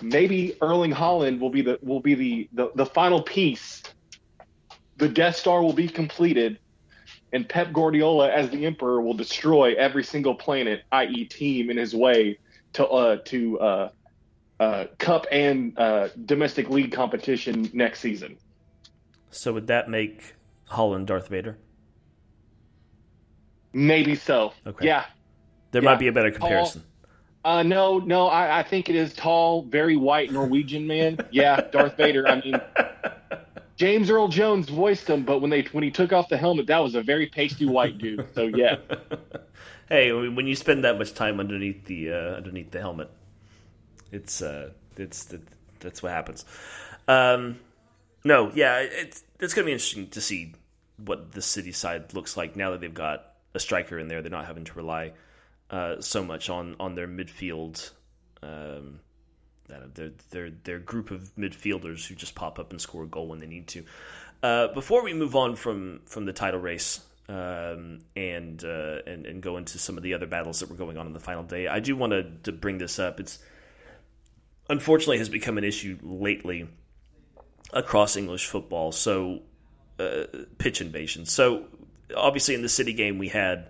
maybe Erling Haaland will be the will be the, the, the final piece. The Death Star will be completed, and Pep Guardiola, as the Emperor, will destroy every single planet, i.e., team, in his way to uh, to uh, uh, cup and uh, domestic league competition next season.
So would that make Haaland Darth Vader?
Maybe so.
Okay.
Yeah.
There
Yeah.
might be a better comparison.
Uh, no, no, I, I think it is tall, very white Norwegian man. Yeah, Darth Vader. I mean, James Earl Jones voiced him, but when they when he took off the helmet, that was a very pasty white dude. So yeah, [laughs]
hey, when you spend that much time underneath the uh, underneath the helmet, it's uh, it's that, that's what happens. Um, no, yeah, it's it's gonna be interesting to see what the city side looks like now that they've got a striker in there. They're not having to rely uh, so much on on their midfield. Um, their their their group of midfielders who just pop up and score a goal when they need to. Uh, before we move on from from the title race um, and, uh, and and go into some of the other battles that were going on in the final day, I do want to, to bring this up. It's unfortunately has become an issue lately across English football. So uh, pitch invasion. So obviously in the city game we had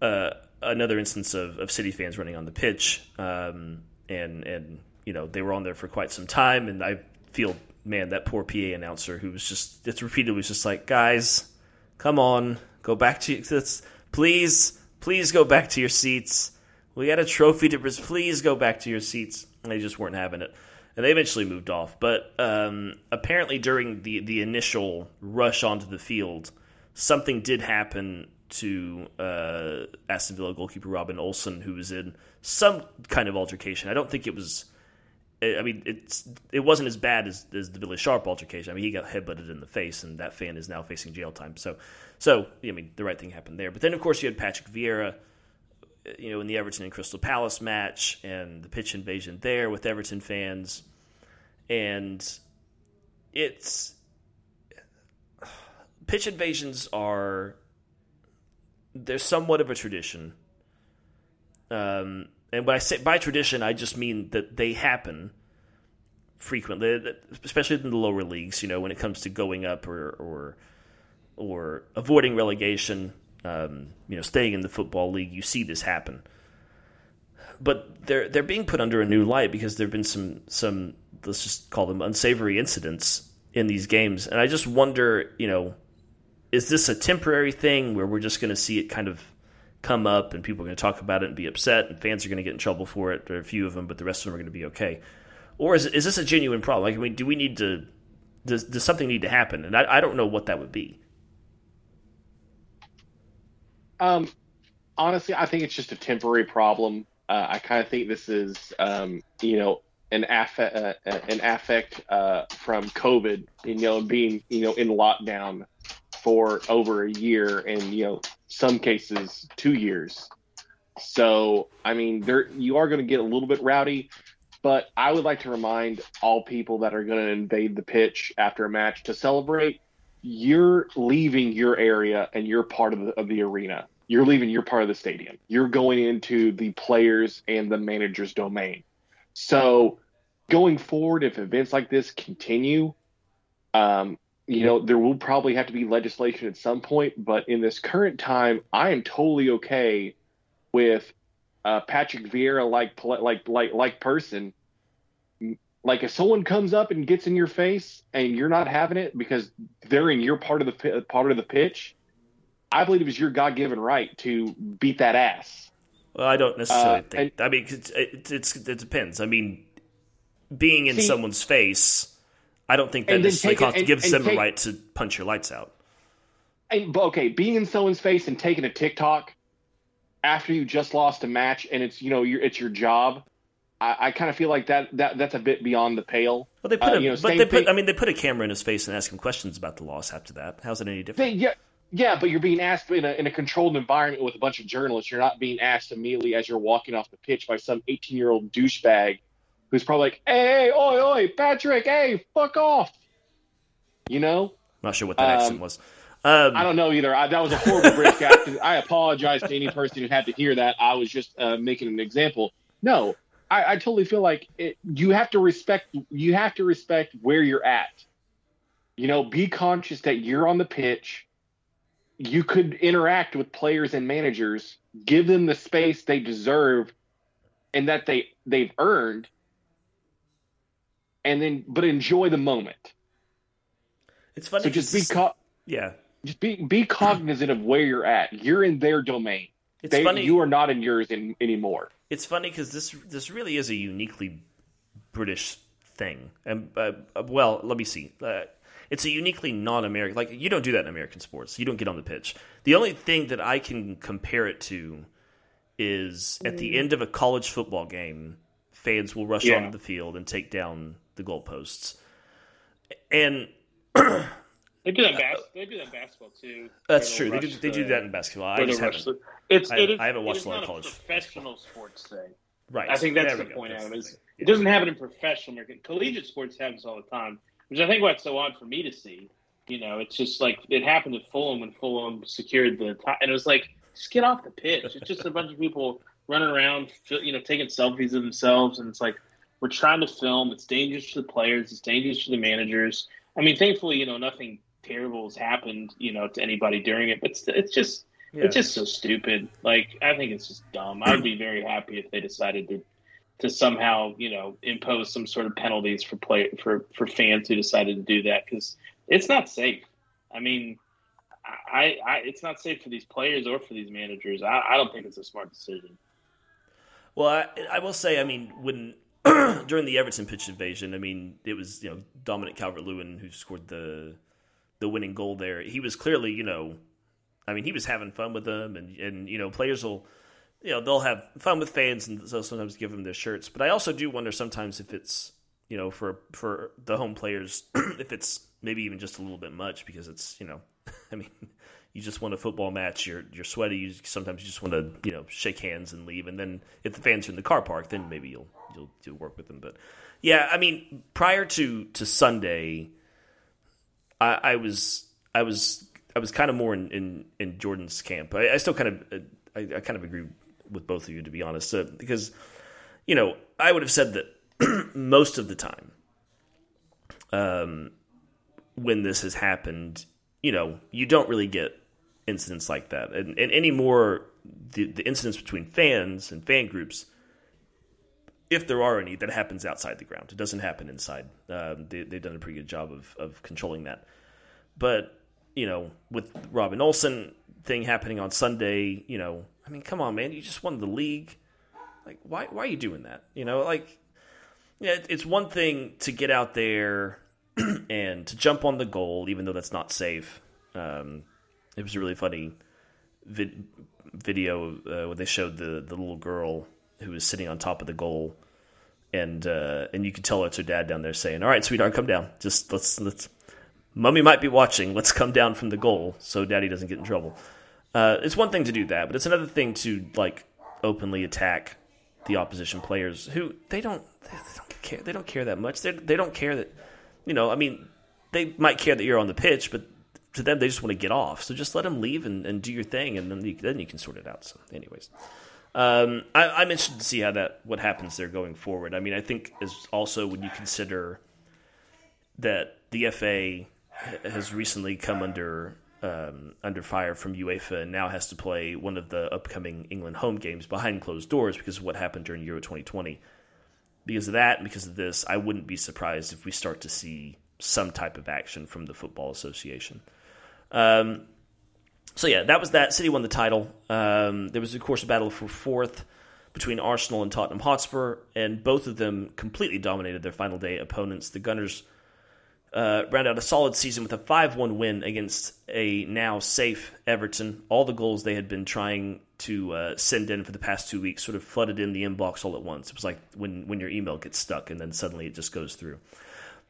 uh, another instance of, of city fans running on the pitch, um, and and you know they were on there for quite some time, and I feel man that poor PA announcer who was just it's repeatedly was just like guys, come on, go back to this, please, please go back to your seats. We got a trophy to please go back to your seats. And they just weren't having it. And they eventually moved off. But um, apparently, during the, the initial rush onto the field, something did happen to uh, Aston Villa goalkeeper Robin Olsen, who was in some kind of altercation. I don't think it was. I mean, it's it wasn't as bad as, as the Billy Sharp altercation. I mean, he got headbutted in the face, and that fan is now facing jail time. So, so I mean, the right thing happened there. But then, of course, you had Patrick Vieira, you know, in the Everton and Crystal Palace match, and the pitch invasion there with Everton fans, and it's [sighs] pitch invasions are they're somewhat of a tradition. Um, and when I say by tradition, I just mean that they happen frequently, especially in the lower leagues. You know, when it comes to going up or or, or avoiding relegation, um, you know, staying in the football league, you see this happen. But they're they're being put under a new light because there've been some some let's just call them unsavory incidents in these games, and I just wonder, you know, is this a temporary thing where we're just going to see it kind of come up and people are going to talk about it and be upset and fans are going to get in trouble for it? There are a few of them, but the rest of them are going to be okay. Or is, is this a genuine problem? Like, I mean, do we need to, does, does something need to happen? And I, I don't know what that would be.
Um, honestly, I think it's just a temporary problem. Uh, I kind of think this is, um, you know, an affect, uh, an affect uh, from COVID, you know, being, you know, in lockdown for over a year and, you know, some cases two years. So, I mean, there you are going to get a little bit rowdy, but I would like to remind all people that are going to invade the pitch after a match to celebrate. You're leaving your area and you're part of the, of the arena. You're leaving your part of the stadium. You're going into the players and the manager's domain. So, going forward, if events like this continue, um, you know, there will probably have to be legislation at some point. But in this current time, I am totally okay with uh, Patrick Vieira like like like like person. Like if someone comes up and gets in your face and you're not having it because they're in your part of the part of the pitch, I believe it was your God given right to beat that ass.
Well, I don't necessarily
Uh,
think. I mean, it's, it, it's it depends. I mean, being in
See-
someone's face, I don't think that necessarily
take it-
const-
and-
gives
and
them
take-
a right to punch your lights out.
And, but okay, being in someone's face and taking a TikTok after you just lost a match and it's you know your it's your job. I, I kind of feel like that that that's a bit beyond the pale.
Well, they put
Uh,
a,
you know,
but they put.
thing-
I mean, they put a camera in his face and ask him questions about the loss. After that, how's it any different?
They, yeah, yeah, but you're being asked in a, in a controlled environment with a bunch of journalists. You're not being asked immediately as you're walking off the pitch by some 18 year old douchebag who's probably like, "Hey, hey, oi, oi, Patrick, hey, fuck off." You know,
not sure what that
Um,
accent was. Um,
I don't know either. I, that was a horrible British accent. I apologize to any person who had to hear that. I was just uh, making an example. No, I, I totally feel like it, you have to respect. You have to respect where you're at. You know, be conscious that you're on the pitch. You could interact with players and managers. Give them the space they deserve, and that they they've earned. And then, but enjoy the moment.
it's funny.
So just
'cause
be co-
yeah.
just be be cognizant of where you're at. You're in their domain.
It's
They,
funny.
You are not in yours in, anymore.
It's funny because this this really is a uniquely British thing, and uh, uh, well, let me see. Uh, it's a uniquely non-American. Like you don't do that in American sports. You don't get on the pitch. The only thing that I can compare it to is at the end of a college football game, fans will rush
Yeah.
onto the field and take down the goalposts, and [clears throat]
They do that. in Bas- they do that in basketball too.
that's true.
they'll
do, they do that in basketball. I just haven't.
the- It's,
I-
it is,
I haven't watched a lot of college
professional sports thing.
Right.
I think that's
There
the point,
That's
Adam. Is
thing.
it doesn't happen in professional American collegiate sports happens all the time, which I think what's so odd for me to see. You know, it's just like it happened at Fulham when Fulham secured the top, and it was like just get off the pitch. It's just a bunch of people running around, you know, taking selfies of themselves, and it's like we're trying to film. It's dangerous to the players. It's dangerous to the managers. I mean, thankfully, you know, nothing terrible has happened, you know, to anybody during it, but it's, it's just
Yeah.
it's just so stupid. Like I think it's just dumb. I would be very happy if they decided to to somehow you know impose some sort of penalties for play for for fans who decided to do that because it's not safe. I mean, I, I it's not safe for these players or for these managers. I, I don't think it's a smart decision.
Well, I, I will say, I mean, when [clears throat] during the Everton pitch invasion, I mean, it was you know Dominic Calvert-Lewin who scored the the winning goal there. He was clearly, you know, I mean, he was having fun with them, and and you know, players will, you know, they'll have fun with fans, and they'll sometimes give them their shirts. But I also do wonder sometimes if it's you know for for the home players [clears throat] if it's maybe even just a little bit much because it's you know, [laughs] I mean. You just won a football match. You're you're sweaty. You sometimes you just want to you know shake hands and leave. And then if the fans are in the car park, then maybe you'll you'll, you'll work with them. But yeah, I mean, prior to to Sunday, I, I was I was I was kind of more in, in, in Jordan's camp. I, I still kind of I, I kind of agree with both of you to be honest, uh, because you know I would have said that [clears throat] most of the time, um, when this has happened, you know, you don't really get incidents like that, and, and anymore the the incidents between fans and fan groups if there are any, that happens outside the ground. It doesn't happen inside. Um, they, they've done a pretty good job of, of controlling that. But, you know, with Robin Olsen thing happening on Sunday, you know, I mean, come on, man. You just won the league. Like, why, why are you doing that? You know, like, yeah, it, it's one thing to get out there [clears throat] and to jump on the goal, even though that's not safe. Um, it was a really funny vid- video uh, they showed the, the little girl who was sitting on top of the goal, and uh, and you could tell it's her dad down there saying, "All right, sweetheart, come down. Just let's let's. Mummy might be watching. Let's come down from the goal so Daddy doesn't get in trouble." Uh, it's one thing to do that, but it's another thing to like openly attack the opposition players who they don't they don't care they don't care that much. They they don't care that you know. I mean, they might care that you're on the pitch, but to them they just want to get off. So just let them leave and, and do your thing, and then you, then you can sort it out. So, anyways. Um, I, I'm interested to see how that what happens there going forward. I mean, I think is also when you consider that the FA has recently come under um, under fire from UEFA and now has to play one of the upcoming England home games behind closed doors because of what happened during Euro 2020. Because of that, and because of this, I wouldn't be surprised if we start to see some type of action from the Football Association. Um, so yeah, that was that. City won the title. Um, there was of course a battle for fourth between Arsenal and Tottenham Hotspur, and both of them completely dominated their final day opponents. The Gunners uh, round out a solid season with a 5 1 win against a now safe Everton. All the goals they had been trying to uh, send in for the past two weeks sort of flooded in the inbox all at once. It was like when, when your email gets stuck and then suddenly it just goes through.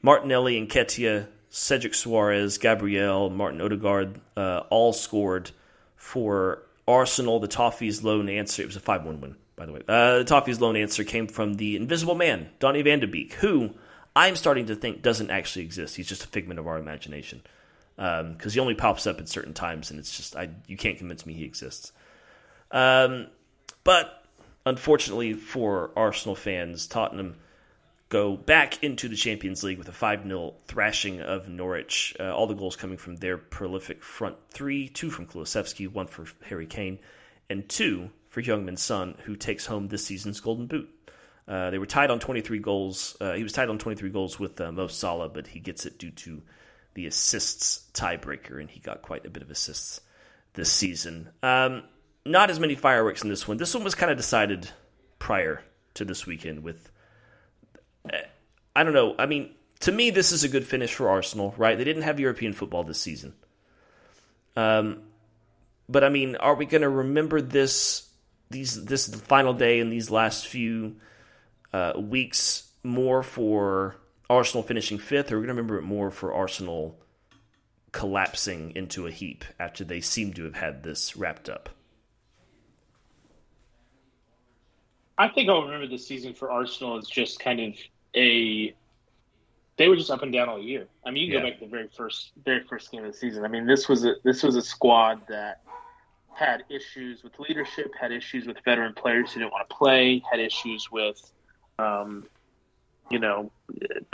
Martinelli and Nketiah, Cedric Soares, Gabriel, Martin Odegaard uh, all scored for Arsenal. The Toffees' lone answer, it was a 5 1 win, by the way. Uh, the Toffees' lone answer came from the invisible man, Donny van de Beek, who I'm starting to think doesn't actually exist. He's just a figment of our imagination because um, he only pops up at certain times, and it's just I you can't convince me he exists. Um, but unfortunately for Arsenal fans, Tottenham go back into the Champions League with a 5 0 thrashing of Norwich. Uh, all the goals coming from their prolific front three two from Kulusevski, one for Harry Kane, and two for Heung-min Son, who takes home this season's Golden Boot. Uh, they were tied on 23 goals. Uh, he was tied on 23 goals with uh, Mo Salah, but he gets it due to the assists tiebreaker, and he got quite a bit of assists this season. Um, not as many fireworks in this one. This one was kind of decided prior to this weekend with. I don't know. I mean, to me, this is a good finish for Arsenal, right? They didn't have European football this season. Um, but I mean, are we going to remember this? These this the final day and these last few uh, weeks more for Arsenal finishing fifth, or are we're going to remember it more for Arsenal collapsing into a heap after they seem to have had this wrapped up?
I think I'll remember the season for Arsenal as just kind of a. They were just up and down all year. I mean, you can yeah. go back to the very first, very first game of the season. I mean, this was a this was a squad that had issues with leadership, had issues with veteran players who didn't want to play, had issues with um, you know,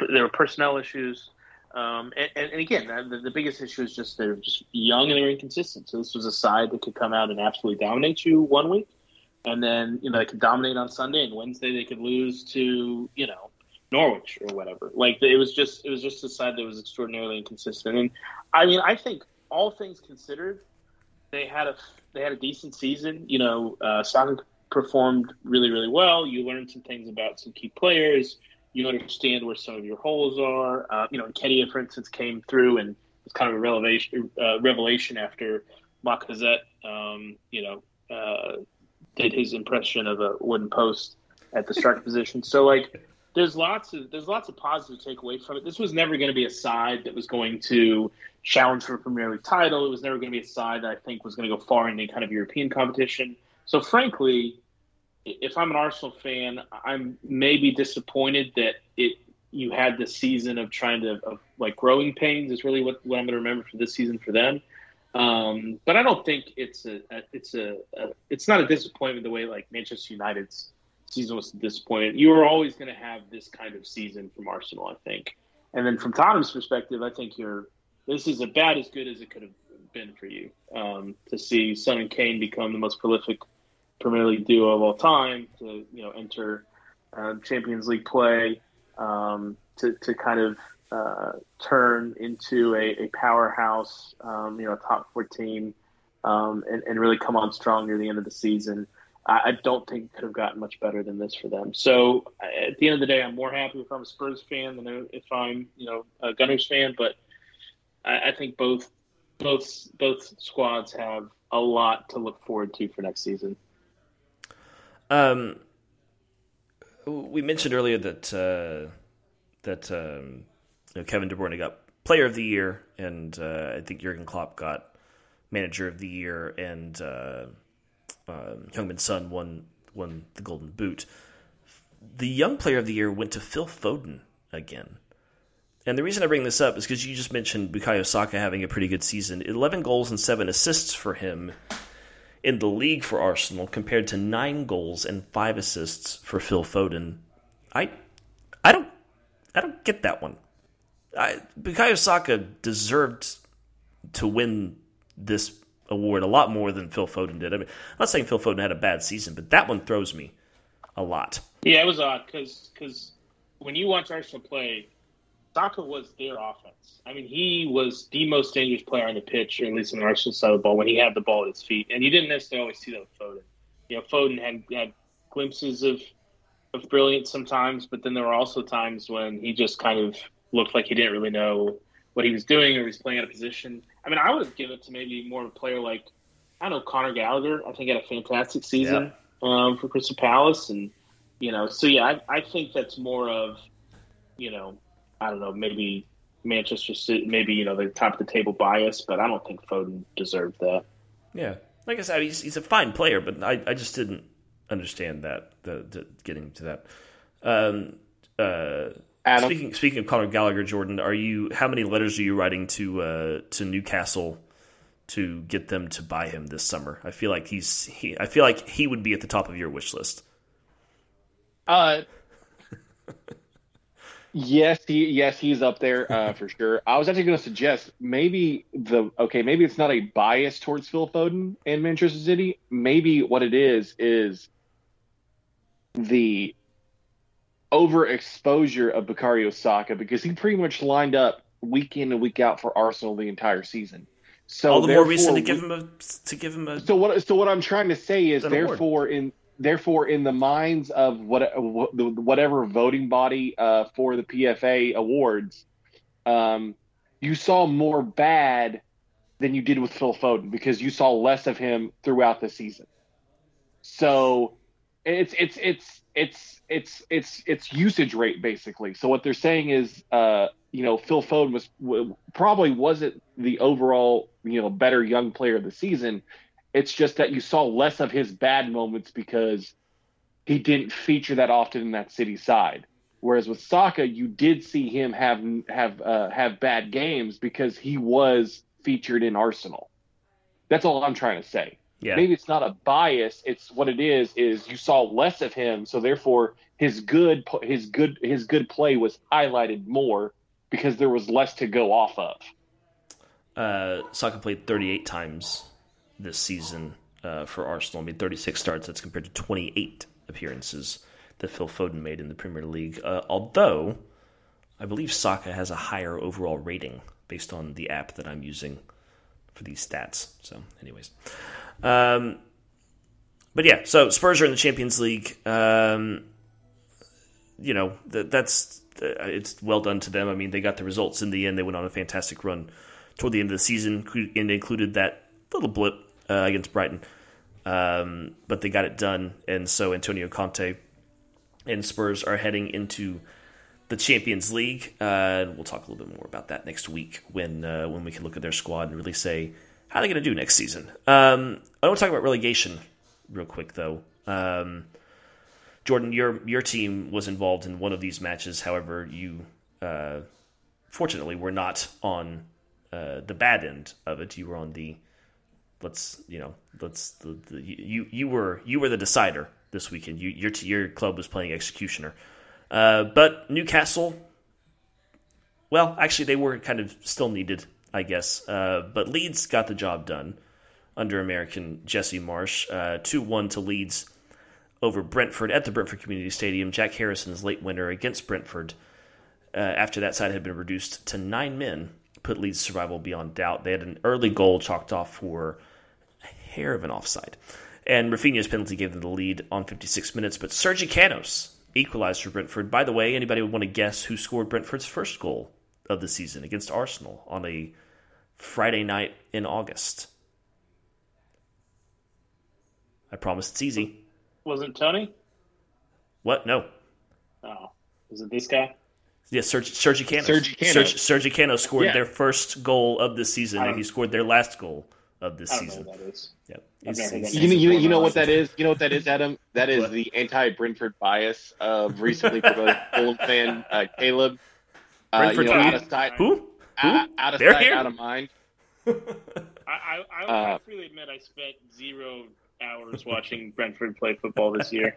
there were personnel issues. Um, and, and, again, the, the, biggest issue is just they're just young and they're inconsistent. So this was a side that could come out and absolutely dominate you one week, and then you know they could dominate on Sunday and Wednesday they could lose to you know Norwich or whatever. Like it was just it was just a side that was extraordinarily inconsistent. And I mean, I think all things considered, they had a they had a decent season. You know, uh, Saka performed really, really well. You learned some things about some key players. You understand where some of your holes are. Uh, you know, Nketiah, for instance, came through and was kind of a revelation, uh, revelation after Lacazette, um, you know, uh, did his impression of a wooden post at the striker position. So, like, there's lots of there's lots of positive to take away from it. This was never going to be a side that was going to challenge for a Premier League title. It was never going to be a side that I think was going to go far in any kind of European competition. So, frankly, if I'm an Arsenal fan, I'm maybe disappointed that it you had the season of trying to of like growing pains is really what, what I'm going to remember for this season for them. Um, but I don't think it's a, a it's a, a, it's not a disappointment the way like Manchester United's season was disappointed. You were always going to have this kind of season from Arsenal, I think. And then from Tottenham's perspective, I think you're this is about as good as it could have been for you um, to see Son and Kane become the most prolific Premier League duo of all time to you know enter uh, Champions League play um, to to kind of uh, turn into a, a powerhouse, um, you know, top four team, um, and, and really come on strong near the end of the season. I, don't think it could have gotten much better than this for them. So at the end of the day, I'm more happy if I'm a Spurs fan than if I'm you know a Gunners fan. But I, I think both both both squads have a lot to look forward to for next season.
Um, we mentioned earlier that uh, that um, you know, Kevin De Bruyne got Player of the Year, and uh, I think Jurgen Klopp got Manager of the Year, and uh, um, Heung-min Son won won the Golden Boot. The Young Player of the Year went to Phil Foden again. And the reason I bring this up is because you just mentioned Bukayo Saka having a pretty good season. 11 goals and 7 assists for him in the league for Arsenal compared to nine goals and five assists for Phil Foden. I, I don't, I don't get that one. I, Bukayo Saka deserved to win this award a lot more than Phil Foden did. I mean, I'm not saying Phil Foden had a bad season, but that one throws me a lot.
Yeah, it was odd because because when you watch Arsenal play, Saka was their offense. I mean, he was the most dangerous player on the pitch, or at least on the Arsenal side of the ball, when he had the ball at his feet. And you didn't necessarily always see that with Foden. You know, Foden had, had glimpses of of brilliance sometimes, but then there were also times when he just kind of looked like he didn't really know what he was doing or he was playing out of position. I mean, I would give it to maybe more of a player like I don't know Conor Gallagher. I think had a fantastic season yeah. um, for Crystal Palace, and you know, so yeah, I, I think that's more of you know, I don't know, maybe Manchester City, maybe you know the top of the table bias, but I don't think Foden deserved that.
Yeah, like I said, he's, he's a fine player, but I, I just didn't understand that the, the getting to that. Um, uh, speaking speaking of Conor Gallagher, Jordan, are you how many letters are you writing to uh, to Newcastle to get them to buy him this summer? I feel like he's he, I feel like he would be at the top of your wish list.
Uh. [laughs] Yes, he yes he's up there uh, for sure. I was actually going to suggest maybe the okay maybe it's not a bias towards Phil Foden in Manchester City. Maybe what it is is the overexposure of Bukayo Saka because he pretty much lined up week in and week out for Arsenal the entire season. So
all the more reason to give him a to give him a.
So what? So what I'm trying to say is, therefore, award. in therefore, in the minds of what whatever voting body uh, for the PFA awards, um, you saw more bad than you did with Phil Foden because you saw less of him throughout the season. So it's it's it's it's it's it's it's usage rate basically. So what they're saying is, uh, you know, Phil Foden was w- probably wasn't the overall you know better young player of the season. It's just that you saw less of his bad moments because he didn't feature that often in that city side. Whereas with Saka, you did see him have have uh, have bad games because he was featured in Arsenal. That's all I'm trying to say. Yeah. Maybe it's not a bias. It's what it is. Is you saw less of him, so therefore his good his good his good play was highlighted more because there was less to go off of.
Uh, Saka played 38 times this season uh, for Arsenal. I mean, 36 starts. That's compared to 28 appearances that Phil Foden made in the Premier League. Uh, although, I believe Saka has a higher overall rating based on the app that I'm using for these stats. So, anyways. Um, but yeah, so Spurs are in the Champions League. Um, you know, that, that's uh, it's well done to them. I mean, they got the results in the end. They went on a fantastic run toward the end of the season, and included that little blip uh, against Brighton. Um, but they got it done, and so Antonio Conte and Spurs are heading into the Champions League. Uh, we'll talk a little bit more about that next week when uh, when we can look at their squad and really say how are they going to do next season. Um, I want to talk about relegation real quick though. Um, Jordan, your your team was involved in one of these matches. However, you uh, fortunately were not on uh, the bad end of it. You were on the let's you know let's the, the, you you were you were the decider this weekend. You your your club was playing executioner, uh, but Newcastle. Well, actually, they were kind of still needed, I guess. Uh, but Leeds got the job done under American Jesse Marsch, uh, two one to Leeds over Brentford at the Brentford Community Stadium. Jack Harrison's late winner against Brentford. Uh, after that side had been reduced to nine men, put Leeds' survival beyond doubt. They had an early goal chalked off for a hair of an offside. And Raphinha's penalty gave them the lead on 56 minutes, but Sergi Canos equalized for Brentford. By the way, anybody would want to guess who scored Brentford's first goal of the season against Arsenal on a Friday night in August? I promise it's easy.
Wasn't Tony?
What? No.
Oh, was it this guy?
Yes, Sergi, Sergi Canos.
Sergi Canos. Sergi,
Sergi Canos scored yeah. their first goal of the season, and he scored their last goal of this season. Yep.
You, you, you know what that is? You know what that is, Adam? [laughs] That is the anti-Brentford bias of recently promoted [laughs] Fulham fan uh, Caleb. Uh, you know, out of sight,
who? Who?
Out, out of They're sight, here? out of mind. [laughs]
I, I, I, uh, freely admit I spent zero hours watching [laughs] Brentford play football this year.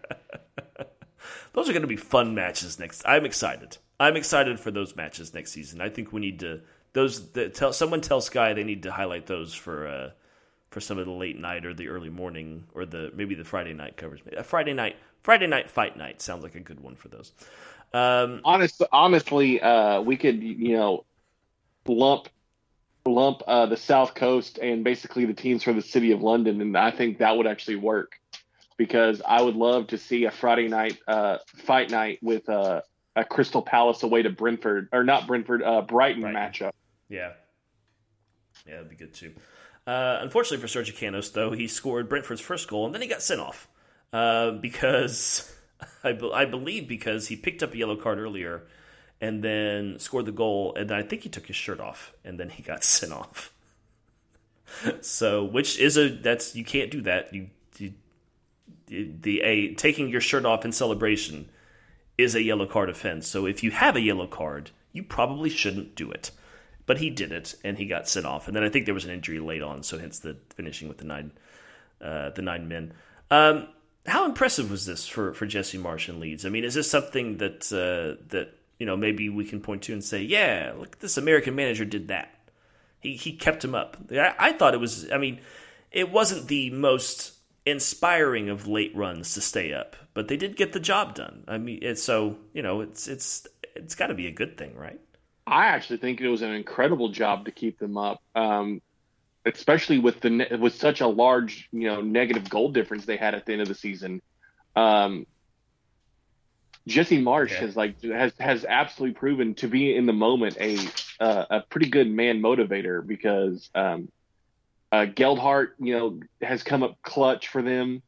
[laughs]
those are going to be fun matches next. I'm excited. I'm excited for those matches next season. I think we need to those the, tell someone tell Sky they need to highlight those for uh, for some of the late night or the early morning or the maybe the Friday night covers. A Friday night Friday night fight night sounds like a good one for those. Um,
Honest, honestly, uh, we could you know lump lump uh, the South Coast and basically the teams from the City of London, and I think that would actually work because I would love to see a Friday night uh, fight night with uh, a Crystal Palace away to Brentford or not Brentford, uh, Brighton,
Brighton.
matchup.
Yeah. Yeah, that'd be good too. Uh, unfortunately for Sergio Canos, though, he scored Brentford's first goal and then he got sent off uh, because [laughs] I, be- I believe because he picked up a yellow card earlier and then scored the goal and then I think he took his shirt off and then he got [laughs] sent off. so, which is a that's you can't do that. You, you the a taking your shirt off in celebration is a yellow card offense. So if you have a yellow card, you probably shouldn't do it. But he did it, and he got sent off. And then I think there was an injury late on, so hence the finishing with the nine, uh, the nine men. Um, how impressive was this for, for Jesse Marsch and Leeds? I mean, is this something that uh, that you know maybe we can point to and say, yeah, look, this American manager did that. He he kept him up. I, I thought it was. I mean, it wasn't the most inspiring of late runs to stay up, but they did get the job done. I mean, it's so you know, it's it's it's got to be a good thing, right?
I actually think it was an incredible job to keep them up, um, especially with the with such a large you know negative goal difference they had at the end of the season. Um, Jesse Marsch
Yeah.
has like has has absolutely proven to be in the moment a uh, a pretty good man motivator because um, uh, Gelhardt you know has come up clutch for them.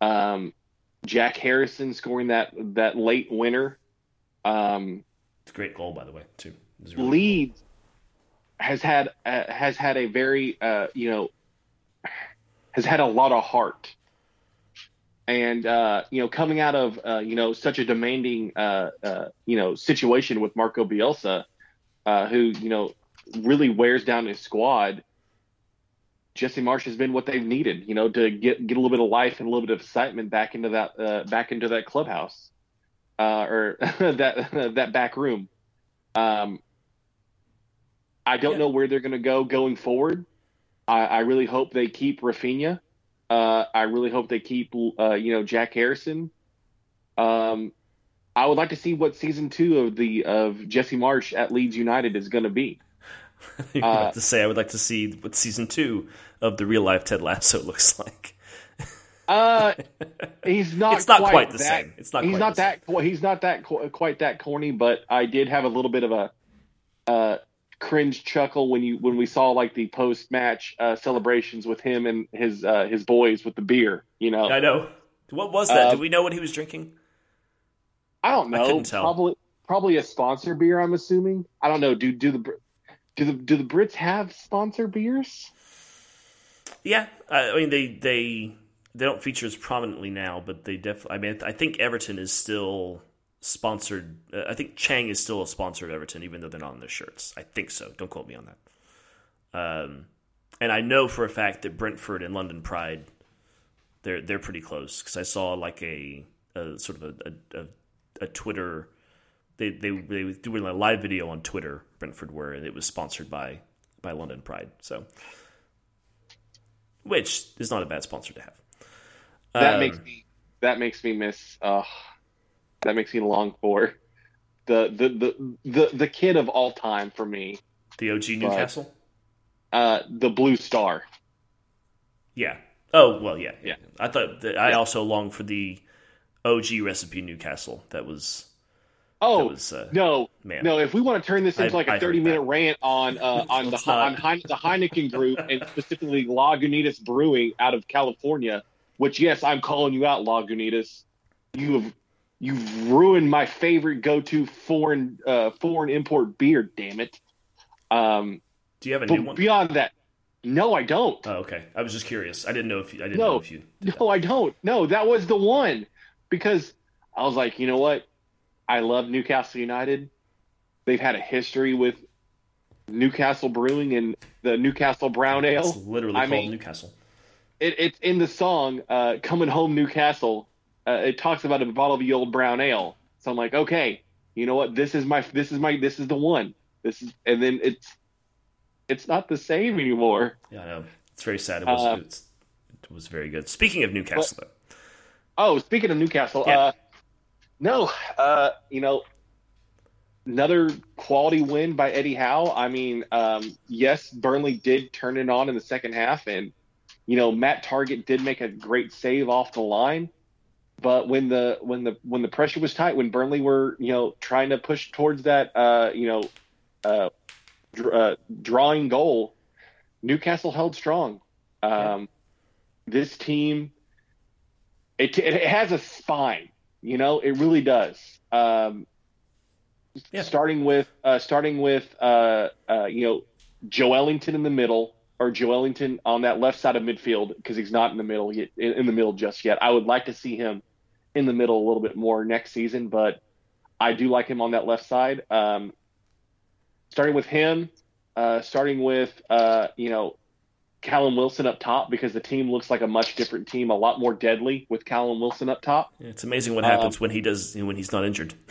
Um, Jack Harrison scoring that that late winner. Um,
It's a great goal, by the way, too. Really
Leeds has had uh, has had a very uh, you know has had a lot of heart, and uh, you know coming out of uh, you know such a demanding uh, uh, you know situation with Marco Bielsa, uh, who you know really wears down his squad. Jesse Marsch has been what they've needed, you know, to get get a little bit of life and a little bit of excitement back into that uh, back into that clubhouse, uh, or [laughs] that [laughs] that back room. Um, I don't
Yeah.
know where they're going to go going forward. I, I really hope they keep Raphinha. Uh, I really hope they keep uh, you know Jack Harrison. Um, I would like to see what season two of the of Jesse Marsch at Leeds United is going to be. [laughs]
You about to say I would like to see what season two of the real life Ted Lasso [laughs] looks like.
Uh, [laughs] he's not.
It's not quite the
that-
same. It's not
He's
quite
not that. qu- He's not that qu- quite that corny. But I did have a little bit of a uh, cringe chuckle when you when we saw like the post match uh, celebrations with him and his uh, his boys with the beer. You know,
I know. What was that?
Uh,
Did we know what he was drinking?
I don't
I
know.
couldn't tell.
Probably probably a sponsor beer. I'm assuming. I don't know. Do do the do the do the Brits have sponsor beers?
Yeah, I, I mean they they they don't feature as prominently now, but they definitely. I mean, I think Everton is still sponsored. Uh, I think Chang is still a sponsor of Everton, even though they're not on their shirts. I think so. Don't quote me on that. Um, and I know for a fact that Brentford and London Pride, they're they're pretty close because I saw like a, a sort of a, a, a, Twitter. They they they were doing a live video on Twitter, Brentford, where it was sponsored by by London Pride. So which is not a bad sponsor to have.
That
Um,
makes me that makes me miss. Uh, that makes me long for the the the the, the kid of all time for me.
the OG Newcastle.
Uh, the Blue Star.
Yeah. Oh well, yeah,
Yeah.
I thought that I
Yeah.
also long for the OG recipe Newcastle. That was
Oh
that was uh,
no,
man.
no! If we want to turn this into
I-
like
I
a
heard
thirty-minute rant on uh, [laughs] on the
not.
on Heine, the Heineken Group and specifically Lagunitas Brewing out of California, which yes, I'm calling you out, Lagunitas. You have you've ruined my favorite go-to foreign uh, foreign import beer. Damn it! Um,
Do you have a new one?
beyond that, no, I don't.
Oh, okay. I was just curious. I didn't know if you, I didn't
No.
know if you.
No, I don't. No, that was the one because I was like, you know what? I love Newcastle United. They've had a history with Newcastle Brewing and the Newcastle Brown. Ale.
It's literally
I
called
mean-
Newcastle.
It, it's in the song uh, "Coming Home Newcastle." Uh, it talks about a bottle of the old brown ale. So I'm like, okay, you know what? This is my this is my this is the one. This is and then it's it's not the same anymore.
Yeah, I know. It's very sad. It was,
Uh,
it was very good. Speaking of Newcastle, though.
Oh, speaking of Newcastle,
Yeah.
uh, no, uh, you know, another quality win by Eddie Howe. I mean, um, yes, Burnley did turn it on in the second half, and you know, Matt Targett did make a great save off the line. But when the when the when the pressure was tight, when Burnley were you know trying to push towards that uh, you know uh, dr- uh, drawing goal, Newcastle held strong. Um, This team, it, it has a spine. You know, it really does. Um,
Yeah.
Starting with uh, starting with uh, uh, you know Joelinton in the middle or Joelinton on that left side of midfield because he's not in the middle yet, in, the middle just yet. I would like to see him in the middle a little bit more next season, but I do like him on that left side. Um, starting with him, uh, starting with uh, you know Callum Wilson up top because the team looks like a much different team, a lot more deadly with Callum Wilson up top.
It's amazing what
Um,
happens when he does when he's not injured. [laughs]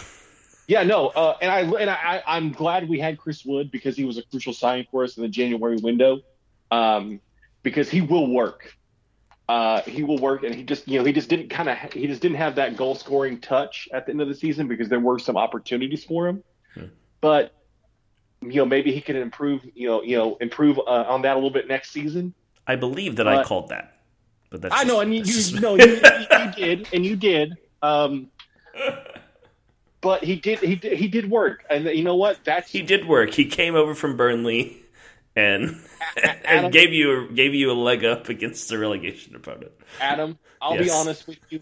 Yeah, no, uh, and I and I I'm glad we had Chris Wood because he was a crucial signing for us in the January window, um, because he will work. Uh, he will work, and he just you know he just didn't kind of he just didn't have that goal scoring touch at the end of the season because there were some opportunities for him, but you know maybe he can improve you know you know improve uh, on that a little bit next season.
I believe that I
uh,
called that, but that's
I know,
just-
and you,
just-
you no, you, you, you did, and you did. Um, but he did, he did, he did work, and you know what? That's
he did work. He came over from Burnley and
Adam-
and gave you gave you a leg up against the relegation opponent.
Adam. I'll be honest with you.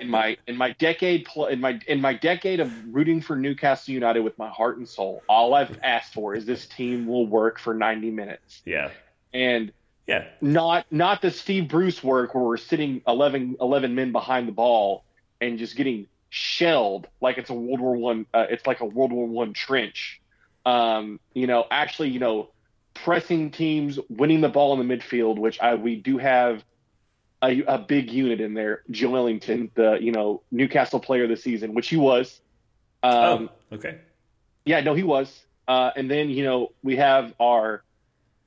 In my in my decade in my in my decade of rooting for Newcastle United with my heart and soul, all I've asked for is this team will work for 90 minutes,
Yeah,
and
yeah,
not not the Steve Bruce work where we're sitting 11, 11 men behind the ball and just getting shelled like it's a World War One. Uh, it's like a World War One trench. Um, you know, actually, you know, pressing teams, winning the ball in the midfield, which I we do have a, a big unit in there. Joelinton, the you know Newcastle Player of the Season, which he was. Um,
oh, okay.
yeah, no, he was. Uh, and then you know we have our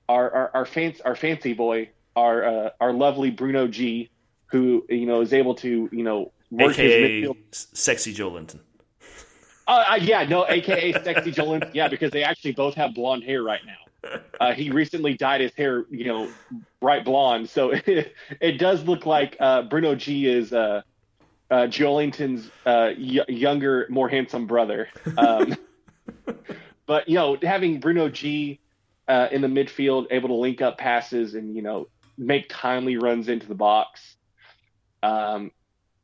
our our, our fancy our fancy boy, our uh, our lovely Bruno G, who you know is able to you know work his midfield.
Sexy Joelinton.
Uh, uh, yeah, no, AKA sexy Jolin. Yeah, because they actually both have blonde hair right now. Uh, he recently dyed his hair, you know, bright blonde, so it, [laughs] it does look like uh, Bruno G is uh, uh, Joelinton's uh, y- younger, more handsome brother. Um, [laughs] but you know, having Bruno G uh, in the midfield, able to link up passes and you know make timely runs into the box. Um,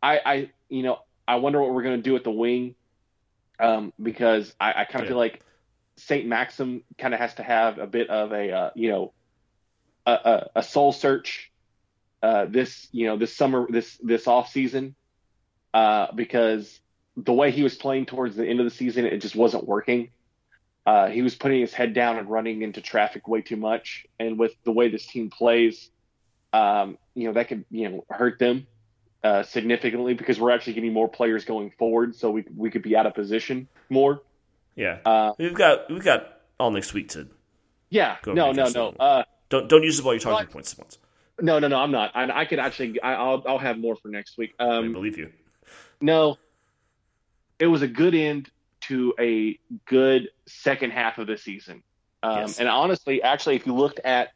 I, I, you know, I wonder what we're going to do at the wing um, because I, I kind of
Yeah.
feel like Saint-Maximin kind of has to have a bit of a uh, you know a, a, a soul search uh, this you know this summer this this off season uh, because the way he was playing towards the end of the season it just wasn't working. Uh, he was putting his head down and running into traffic way too much, and with the way this team plays, um, you know that could you know hurt them uh, significantly because we're actually getting more players going forward, so we we could be out of position more.
Yeah,
Uh,
we've got we've got all next week to
yeah,
Go
no, no, no, uh,
don't don't use up all your talking points at once.
no, no, no. I'm not. I, I could actually. I, I'll I'll have more for next week.
I
Um,
believe you.
no, it was a good end to a good second half of the season. Um,
Yes.
And honestly, actually, if you looked at,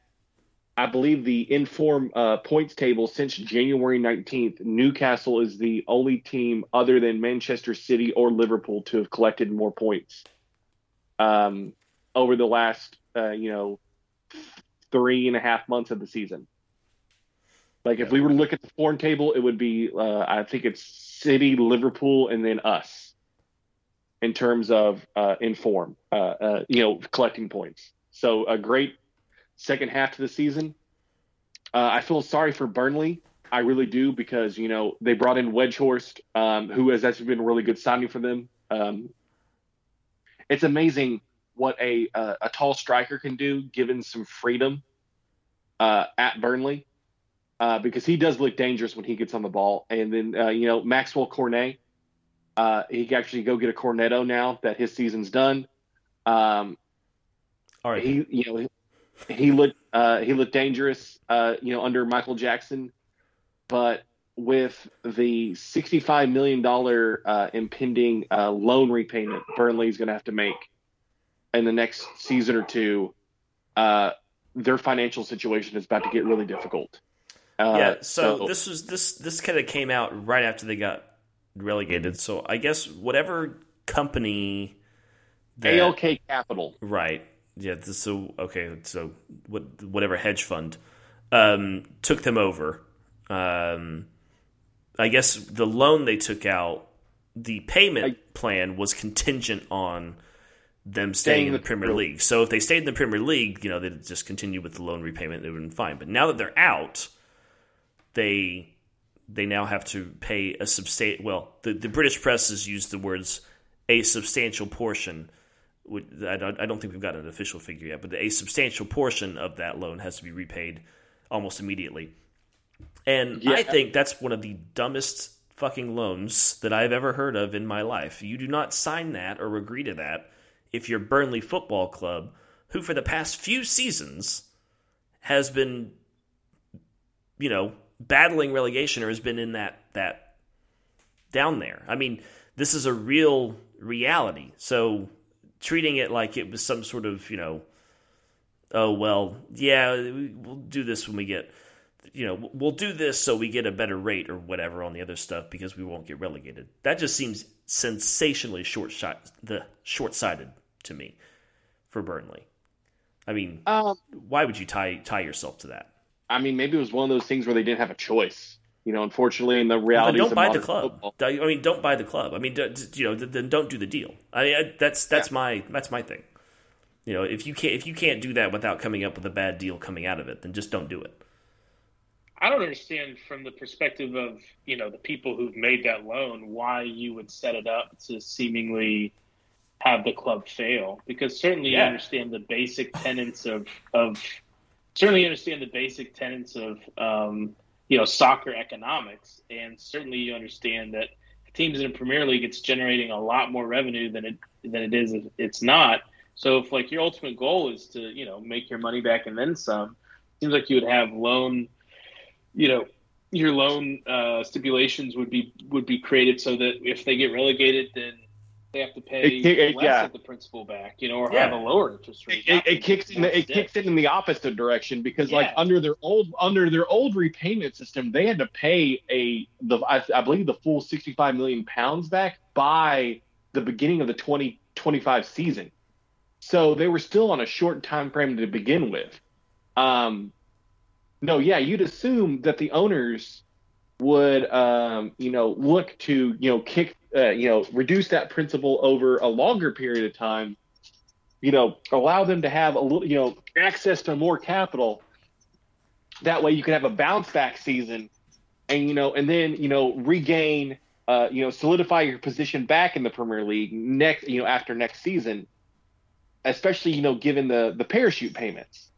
I believe the inform uh, points table since January 19th, Newcastle is the only team other than Manchester City or Liverpool to have collected more points um, over the last, uh, you know, three and a half months of the season. Like if we were to look at the form table, it would be uh, I think it's City, Liverpool, and then us in terms of uh, in form, uh, uh, you know, collecting points. So a great second half to the season. Uh, I feel sorry for Burnley. I really do because you know they brought in Weghorst, um, who has actually been a really good signing for them. Um, it's amazing what a uh, a tall striker can do given some freedom uh, at Burnley uh, because he does look dangerous when he gets on the ball. And then uh, you know Maxwel Cornet, uh, he can actually go get a cornetto now that his season's done. Um,
All right,
he you know he looked uh, he looked dangerous, uh, you know, under Michael Jackson, but with the sixty-five million dollar uh, impending uh, loan repayment Burnley is going to have to make in the next season or two, uh, their financial situation is about to get really difficult. Uh,
yeah. So, so this was this this kind of came out right after they got relegated. So I guess whatever company
that, ALK Capital,
right? Yeah. So okay. So what whatever hedge fund um, took them over. Um, I guess the loan they took out, the payment I, plan was contingent on them staying in the, the Premier League. League. So if they stayed in the Premier League, you know, they'd just continue with the loan repayment. They would have been fine. But now that they're out, they they now have to pay a substantial. Well, the, the British press has used the words a substantial portion. I don't, think we've got an official figure yet, but a substantial portion of that loan has to be repaid almost immediately. And yeah. I think that's one of the dumbest fucking loans that I've ever heard of in my life. You do not sign that or agree to that if you're Burnley Football Club, who for the past few seasons has been, you know, battling relegation or has been in that that down there. I mean, this is a real reality. So treating it like it was some sort of, you know, oh well, yeah, we'll do this when we get you know, we'll do this so we get a better rate or whatever on the other stuff because we won't get relegated. That just seems sensationally short shot the short sighted to me for Burnley. I mean, um, why would you tie tie yourself to that?
I mean, maybe it was one of those things where they didn't have a choice. You know, unfortunately, in the reality,
well, don't buy the club. Football. I mean, don't buy the club. I mean, you know, then don't do the deal. I mean, that's that's yeah. my that's my thing. You know, if you can't if you can't do that without coming up with a bad deal coming out of it, then just don't do it.
I don't understand from the perspective of you know the people who've made that loan why you would set it up to seemingly have the club fail because certainly yeah. you understand the basic tenets of of certainly understand the basic tenets of um, you know soccer economics. And certainly you understand that teams in the Premier League it's generating a lot more revenue than it than it is if it's not. So if like your ultimate goal is to you know make your money back and then some seems like you would have loan you know your loan uh, stipulations would be would be created so that if they get relegated, then they have to pay it, it, less yeah. of the principal back, you know, or yeah. have a lower interest rate.
It, it kicks in the, it kicks it in the opposite direction because, yeah. like, under their old under their old repayment system, they had to pay a the I, I believe the full sixty five million pounds back by the beginning of the twenty twenty five season. So they were still on a short time frame to begin with. Um, no, yeah, you'd assume that the owners would, um, you know, look to, you know, kick, uh, you know, reduce that principal over a longer period of time. You know, allow them to have a little, you know, access to more capital. That way, you can have a bounce back season, and you know, and then you know, regain, uh, you know, solidify your position back in the Premier League next, you know, after next season. Especially, you know, given the the parachute payments.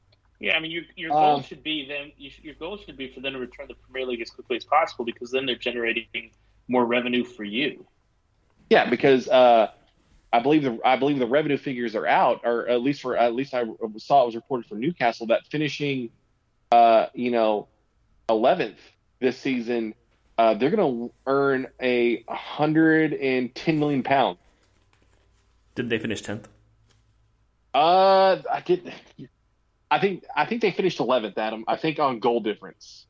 Yeah, I mean, your your goal um, should be them. You should, your goal should be for them to return to the Premier League as quickly as possible because then they're generating more revenue for you.
Yeah, because uh, I believe the I believe the revenue figures are out, or at least for at least I saw it was reported for Newcastle that finishing, uh, you know, eleventh this season, uh, they're going to earn a hundred and ten million pounds.
Did they finish tenth?
Uh, I did. I think I think they finished 11th, Adam. I think on goal difference.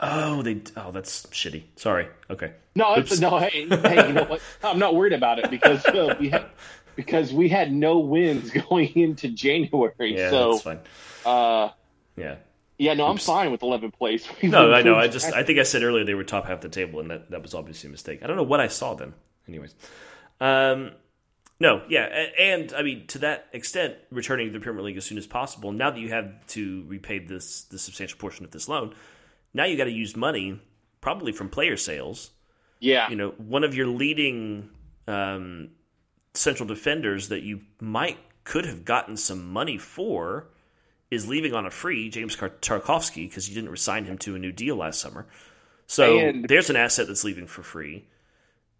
Oh, they. Oh, that's shitty. Sorry. Okay.
No, it's, no. Hey, hey, you know what? I'm not worried about it because uh, we had because we had no wins [laughs] going into January.
Yeah,
so,
that's fine.
Uh,
yeah.
Yeah, no, Oops. I'm fine with 11th place. [laughs]
We no, I know. I just I think I said earlier they were top half the table, and that that was obviously a mistake. I don't know what I saw then. Anyways, um, no, yeah, and I mean to that extent, returning to the Premier League as soon as possible. Now that you have to repay this the substantial portion of this loan, now you got to use money, probably from player sales.
Yeah,
you know, one of your leading um, central defenders that you might could have gotten some money for is leaving on a free, James Tarkowski, because you didn't resign him to a new deal last summer. So and, there's an asset that's leaving for free.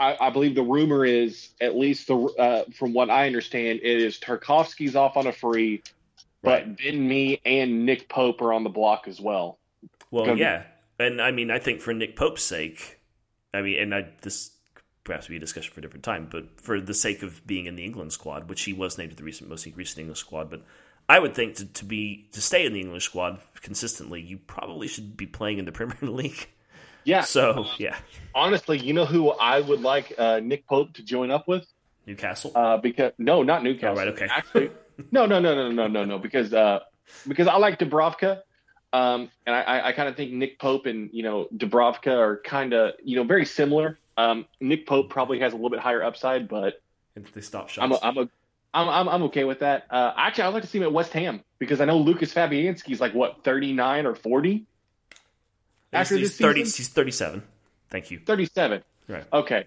I, I, believe the rumor is, at least the uh, from what I understand, it is Tarkowski's off on a free. but
Right.
Ben Mee and Nick Pope are on the block as well.
Well, yeah, and I mean, I think for Nick Pope's sake, I mean, and I this perhaps be a discussion for a different time, but for the sake of being in the England squad, which he was named to the recent most recent English squad, but I would think to, to be to stay in the English squad consistently, you probably should be playing in the Premier [laughs] League.
Yeah.
So yeah,
honestly, you know who I would like uh, Nick Pope to join up with?
Newcastle.
Uh, because no, not Newcastle.
Oh, right, okay. [laughs]
Actually, no, no, no, no, no, no, no. Because uh, because I like Dubravka, um, and I, I, I kind of think Nick Pope and you know Dubravka are kind of you know very similar. Um, Nick Pope probably has a little bit higher upside, but
they stop shots.
I'm a, I'm a I'm, I'm, I'm okay with that. Uh, actually, I'd like to see him at West Ham because I know Lukasz Fabianski's like what 39 or 40, after
he's,
this
thirty.
season?
He's thirty-seven. Thank you.
37.
Right.
Okay.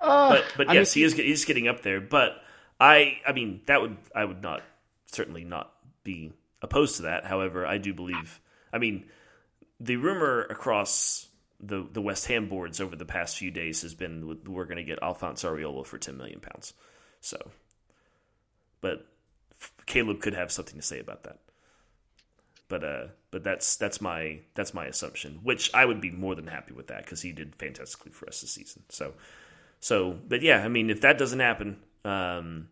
Uh,
but but
I
yes,
mean,
he is he's getting up there. But I I mean that would I would not certainly not be opposed to that. However, I do believe. I mean, the rumor across the the West Ham boards over the past few days has been we're going to get Alphonse Areola for ten million pounds. So, but Caleb could have something to say about that. But uh, but that's that's my that's my assumption, which I would be more than happy with that because he did fantastically for us this season. So so, but yeah, I mean, if that doesn't happen, um,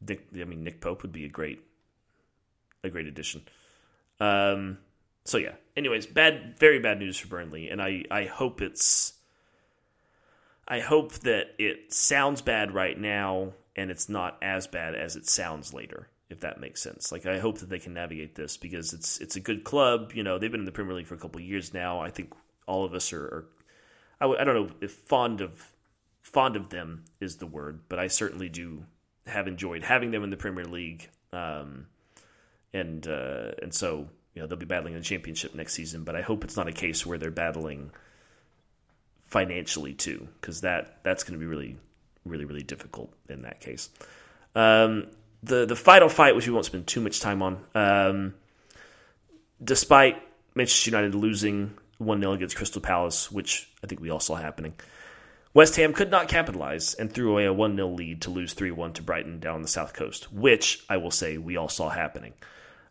Nick, I mean, Nick Pope would be a great, a great addition. Um, so yeah. Anyways, bad, very bad news for Burnley, and I, I hope it's, I hope that it sounds bad right now, and it's not as bad as it sounds later. If that makes sense, like I hope that they can navigate this because it's it's a good club. You know, they've been in the Premier League for a couple years now. I think all of us are, are I, w- I don't know if fond of fond of them is the word, but I certainly do have enjoyed having them in the Premier League. Um, and uh, and so you know they'll be battling in the championship next season, but I hope it's not a case where they're battling financially too, because that that's going to be really really really difficult in that case. Um, the the final fight, which we won't spend too much time on, um, despite Manchester United losing one 0 against Crystal Palace, which I think we all saw happening. West Ham could not capitalize and threw away a 1 0 lead to lose 3 1 to Brighton down the south coast, which I will say we all saw happening.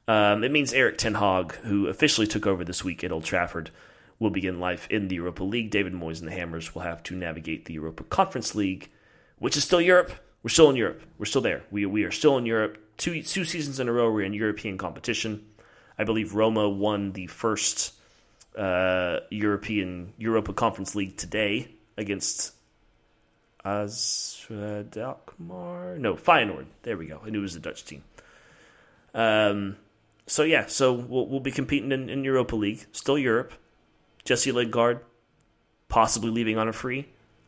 Um, it means Erik Ten Hag, who officially took over this week at Old Trafford, will begin life in the Europa League. David Moyes and the Hammers will have to navigate the Europa Conference League, which is still Europe. We're still in Europe. We're still there. We, we are still in Europe. Two, two seasons in a row, we're in European competition. I believe Roma won the first uh, European Europa Conference League today against Azra Alkmaar. No, Feyenoord. There we go. I knew it was a Dutch team. Um, so yeah, so we'll, we'll be competing in, in Europa League, still Europe. Jesse Lingard, possibly leaving on a free,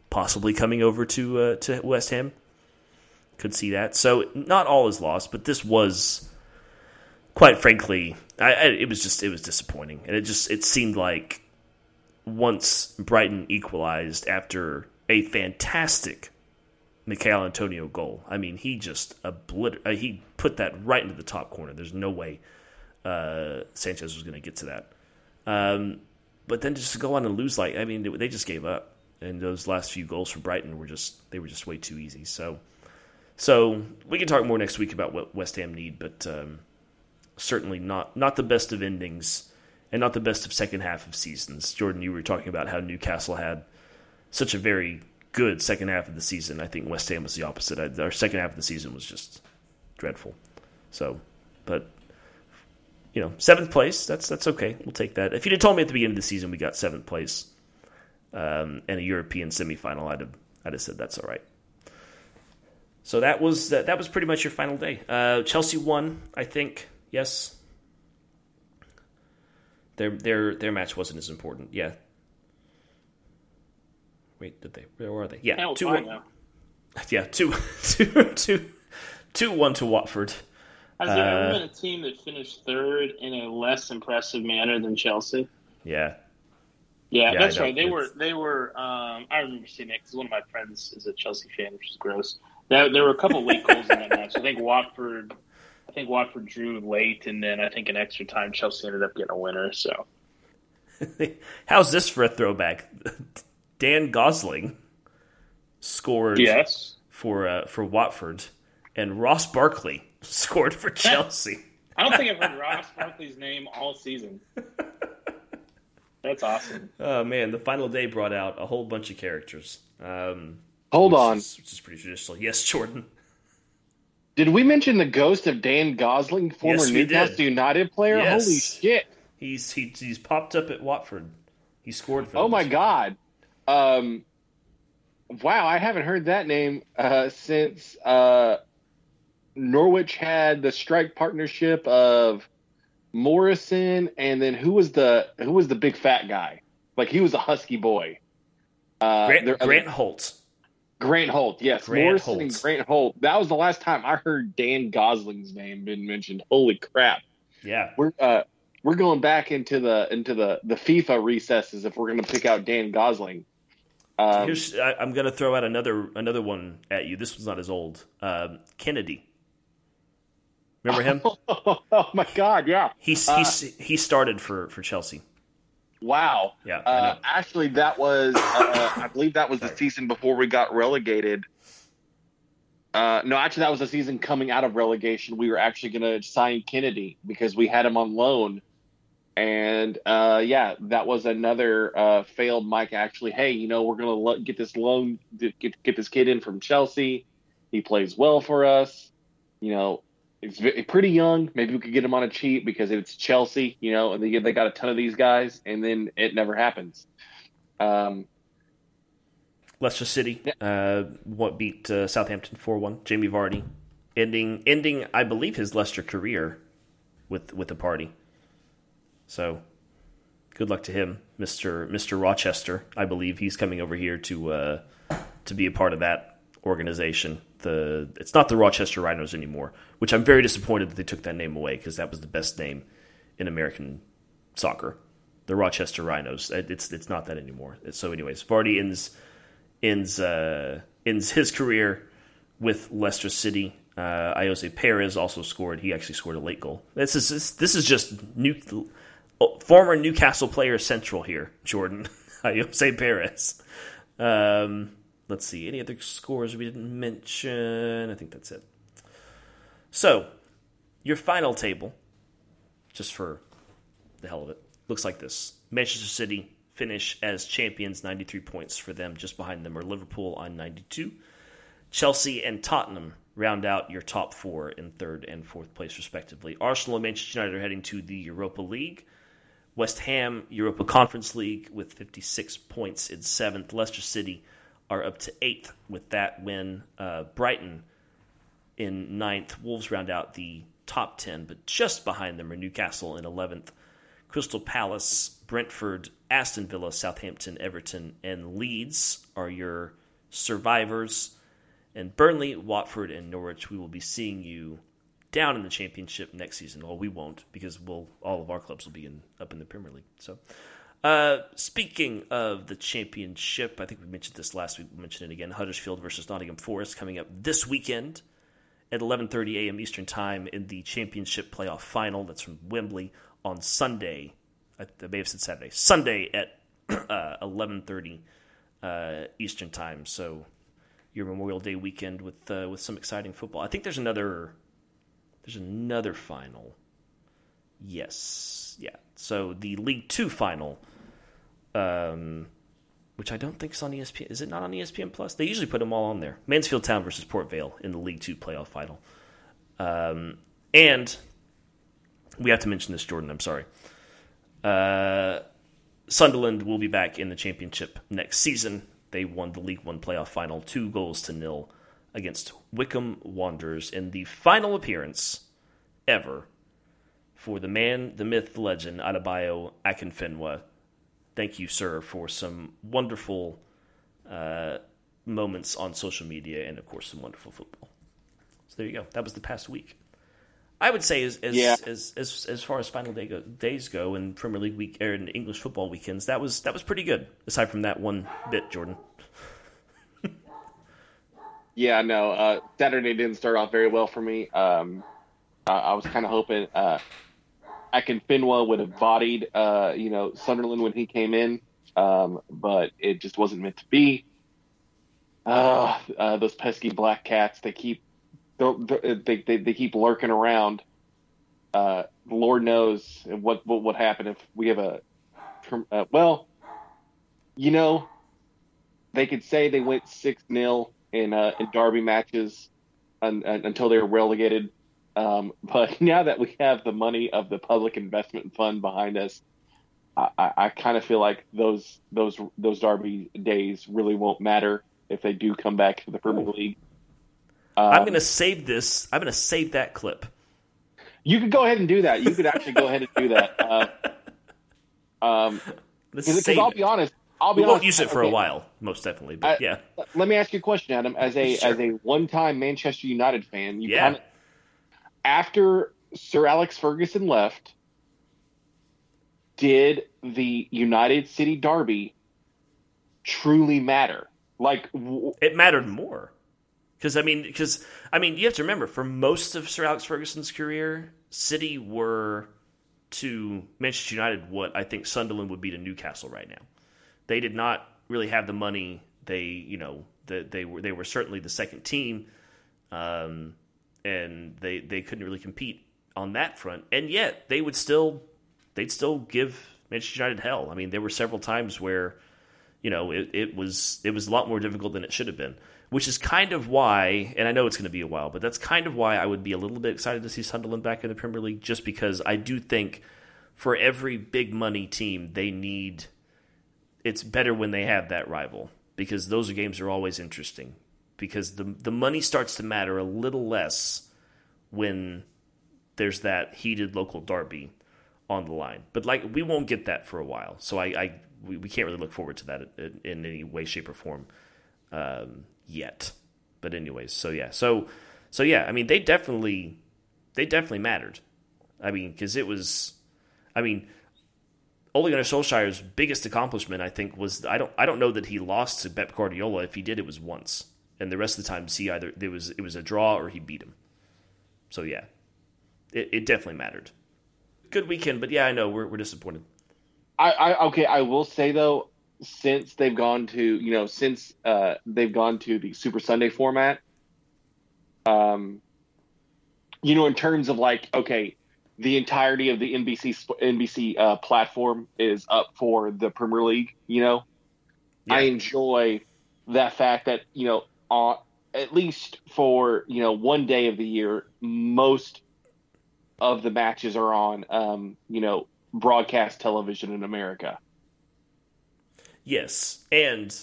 possibly coming over to uh, to West Ham. Could see that. So not all is lost, but this was, quite frankly, I, I, it was just it was disappointing, and it just it seemed like once Brighton equalized after a fantastic Michail Antonio goal. I mean, he just obliter- uh, he put that right into the top corner. There's no way uh, Sanchez was going to get to that. Um, but then just to go on and lose, like I mean, they, they just gave up, and those last few goals for Brighton were just they were just way too easy. So, so we can talk more next week about what West Ham need, but um, certainly not not the best of endings, and not the best of second half of seasons. Jordan, you were talking about how Newcastle had such a very good second half of the season. I think West Ham was the opposite. Our second half of the season was just dreadful. So, but you know, seventh place. That's that's okay. We'll take that. If you'd have told me at the beginning of the season we got seventh place um, and a European semifinal, I'd have I'd have said that's all right. So that was that, that was pretty much your final day. Uh, Chelsea won, I think. Yes. Their their their match wasn't as important. Yeah. Wait, did they? Where are they? Yeah,
Hell,
two one.
now. [laughs]
Yeah, two [laughs] two two two one to Watford.
Has there
Uh,
ever been a team that finished third in a less impressive manner than Chelsea?
Yeah,
Yeah,
Yeah,
that's right. They were they were. Um, I remember seeing it because one of my friends is a Chelsea fan, which is gross. There, there were a couple late goals in that [laughs] match. I think Watford, I think Watford drew late, and then I think in extra time Chelsea ended up getting a winner. So [laughs]
How's this for a throwback? Dan Gosling scored
yes,
for uh, for Watford, and Ross Barkley [laughs] scored for Chelsea.
I don't think I've heard Ross Barkley's name all season. That's awesome.
Oh man, the final day brought out a whole bunch of characters. Um,
Hold
which
on.
is, which is pretty traditional. Yes, Jordan.
Did we mention the ghost of Dan Gosling, former
Yes,
Newcastle
did.
United player?
Yes.
Holy shit!
He's he, he's popped up at Watford. He scored for.
Oh my god! Um, wow, I haven't heard that name uh, since uh, Norwich had the strike partnership of Morrison, and then who was the who was the big fat guy? Like he was a husky boy. Uh,
Grant, Grant Holt.
Grant Holt, yes,
Grant
Morrison
Holt.
and Grant Holt. That was the last time I heard Dan Gosling's name been mentioned. Holy crap!
Yeah.
We're uh, we're going back into the into the the FIFA recesses if we're going to pick out Dan Gosling. Um,
Here's I, I'm going to throw out another another one at you. This one's not as old. Um, Kennedy. Remember him? [laughs]
oh my God! Yeah.
He's
Uh,
he's he started for for Chelsea.
Wow.
Yeah,
Uh, actually, that was uh, I believe that was the season before we got relegated. Uh, no, actually, that was the season coming out of relegation. We were actually going to sign Kennedy because we had him on loan, and uh, yeah, that was another uh, failed Mike. Actually, hey, you know, we're going to lo- get this loan, get get this kid in from Chelsea. He plays well for us. You know, he's pretty young. Maybe we could get him on a cheap because it's Chelsea. You know, and they they got a ton of these guys, and then it never happens. Um,
Leicester City uh, what beat uh, Southampton four one. Jamie Vardy ending ending I believe his Leicester career with with the party. So good luck to him, Mister Mister Rochester. I believe he's coming over here to uh, to be a part of that organization. The it's not the Rochester Rhinos anymore, which I'm very disappointed that they took that name away because that was the best name in American soccer. The Rochester Rhinos. It's it's not that anymore. So, anyways, Vardy ends ends uh, ends his career with Leicester City. Uh, Ayoze Perez also scored. He actually scored a late goal. This is this, is just new oh, former Newcastle player central here. Jordan [laughs] Ayoze Perez. Um, let's see any other scores we didn't mention. I think that's it. So your final table, just for the hell of it, looks like this: Manchester City finish as champions, 93 points for them. Just behind them are Liverpool on 92. Chelsea and Tottenham round out your top four in third and fourth place, respectively. Arsenal and Manchester United are heading to the Europa League. West Ham, Europa Conference League, with 56 points in seventh. Leicester City are up to eighth with that win. Uh, Brighton in ninth. Wolves round out the top 10, but just behind them are Newcastle in 11th. Crystal Palace, Brentford, Aston Villa, Southampton, Everton, and Leeds are your survivors. And Burnley, Watford, and Norwich, we will be seeing you down in the championship next season. Well, we won't because we'll all of our clubs will be in up in the Premier League. So, uh, speaking of the championship, I think we mentioned this last week. We mentioned it again. Huddersfield versus Nottingham Forest coming up this weekend at 11:30 a.m. Eastern Time in the championship playoff final. That's from Wembley on Sunday. I, may have said Saturday. Sunday at [clears throat] uh, 11:30 uh, Eastern Time. So your Memorial Day weekend with uh, with some exciting football. I think there's another there's another final. Yes, yeah. So the League Two final, um, which I don't think is on ESPN. Is it not on ESPN Plus? They usually put them all on there. Mansfield Town versus Port Vale in the League Two playoff final. Um, and we have to mention this, Jordan. I'm sorry. Uh, Sunderland will be back in the championship next season. They won the League One playoff final, two goals to nil against Wycombe Wanderers in the final appearance ever for the man, the myth, the legend, Adebayo Akinfenwa. Thank you, sir, for some wonderful uh, moments on social media and, of course, some wonderful football. So there you go. That was the past week. I would say as as
Yeah.
as, as as far as final day go, days go and Premier League week or in English football weekends, that was that was pretty good. Aside from that one bit, Jordan. [laughs]
Yeah, no. Uh, Saturday didn't start off very well for me. Um, I, I was kind of hoping uh, Akinfenwa would have bodied, uh, you know, Sunderland when he came in, um, but it just wasn't meant to be. Uh, uh, those pesky black cats, they keep they, they, they keep lurking around. uh, Lord knows what what would happen if we have a. Uh, well, you know, they could say they went six 0 in uh, in derby matches un, un, until they were relegated. Um, [laughs] but now that we have the money of the public investment fund behind us, I, I, I kind of feel like those those those derby days really won't matter if they do come back to the Premier League.
Um, I'm going to save this. I'm going to save that clip.
You could go ahead and do that. You could actually go ahead and do that. [laughs] Uh, um, because I'll be honest, I'll be
we
honest,
won't use it for okay. a while, most definitely. But I, yeah,
let me ask you a question, Adam. As a [laughs] sure. as a one time Manchester United fan, you
yeah.
Kinda, after Sir Alex Ferguson left, did the United City Derby truly matter? Like w-
it mattered more because I mean, because I mean, you have to remember for most of Sir Alex Ferguson's career, City were to Manchester United what I think Sunderland would be to Newcastle right now. They did not really have the money. They, you know, the, they were they were certainly the second team, um, and they they couldn't really compete on that front. And yet they would still they'd still give Manchester United hell. I mean, there were several times where, you know, it, it was it was a lot more difficult than it should have been. Which is kind of why, and I know it's going to be a while, but that's kind of why I would be a little bit excited to see Sunderland back in the Premier League, just because I do think for every big money team, they need it's better when they have that rival because those games are always interesting because the the money starts to matter a little less when there's that heated local derby on the line. But like we won't get that for a while, so I, I we, we can't really look forward to that in, in any way, shape, or form um, yet. But anyways, so yeah, so so yeah, I mean they definitely they definitely mattered. I mean because it was, I mean Ole Gunnar Solskjaer's biggest accomplishment, I think, was I don't I don't know that he lost to Pep Guardiola. If he did, it was once, and the rest of the times he either there was it was a draw or he beat him. So yeah, it, it definitely mattered. Good weekend, but yeah, I know we're we're disappointed.
I, I okay, I will say though, since they've gone to you know since uh, they've gone to the Super Sunday format, um, you know, in terms of like okay, the entirety of the NBC NBC uh, platform is up for the Premier League. You know, yeah. I enjoy that fact that you know, uh, at least for you know one day of the year, most of the matches are on um, you know broadcast television in America.
Yes, and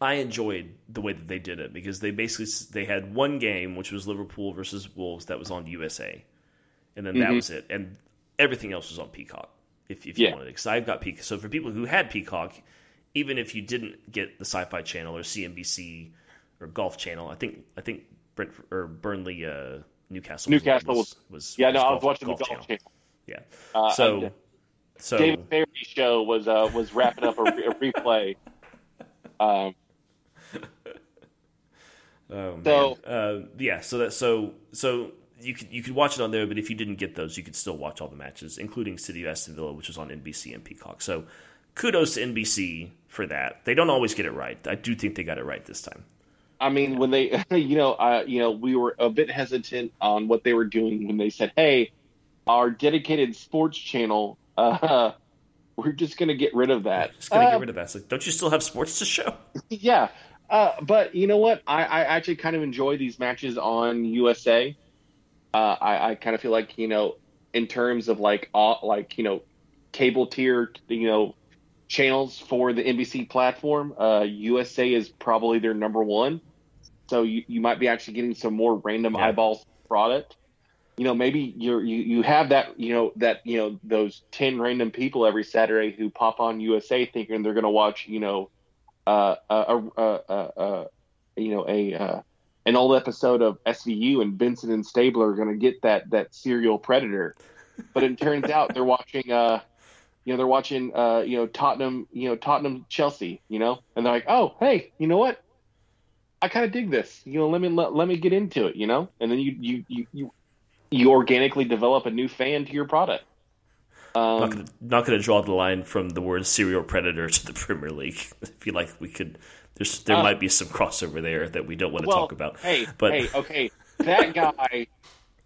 I enjoyed the way that they did it because they basically they had one game which was Liverpool versus Wolves that was on USA and then mm-hmm. that was it. And everything else was on Peacock if, if you yeah. wanted it. Because I've got Peacock. So for people who had Peacock, even if you didn't get the Sci-Fi Channel or CNBC or Golf Channel, I think I think Brent or Burnley, uh, Newcastle,
Newcastle
was, was,
yeah. Was no, golf, I was watching golf the Golf Channel. channel.
Yeah. Uh, so. So
David Feherty show was uh, was wrapping up a, a [laughs] replay. Um,
oh, so uh, yeah, so that so so you could you could watch it on there, but if you didn't get those, you could still watch all the matches, including City of Aston Villa, which was on NBC and Peacock. So kudos to NBC for that. They don't always get it right. I do think they got it right this time.
I mean, yeah. when they, [laughs] you know, uh, you know, we were a bit hesitant on what they were doing when they said, "Hey, our dedicated sports channel, [laughs] uh, we're just going to get rid of that."
Just going to get um, rid of that. like, don't you still have sports to show? [laughs]
Yeah, uh, but you know what? I, I actually kind of enjoy these matches on USA uh, I, I kind of feel like you know, in terms of like uh, like you know, cable tier you know channels for the NBC platform, uh, USA is probably their number one. So you, you might be actually getting some more random yeah. eyeballs product. You know, maybe you're you, you have that you know that you know those ten random people every Saturday who pop on USA thinking they're going to watch you know uh, a, a, a, a you know a uh, an old episode of SVU and Benson and Stabler are going to get that that serial predator. But it turns out they're watching uh you know they're watching uh you know Tottenham, you know Tottenham Chelsea, you know, and they're like, "Oh, hey, you know what? I kind of dig this. You know, let me let, let me get into it, you know?" And then you you you you, you organically develop a new fan to your product.
Um, not going to draw the line from the word serial predator to the Premier League. [laughs] I feel like we could there's there uh, might be some crossover there that we don't want to
well,
talk about.
Hey,
but
hey, okay, that guy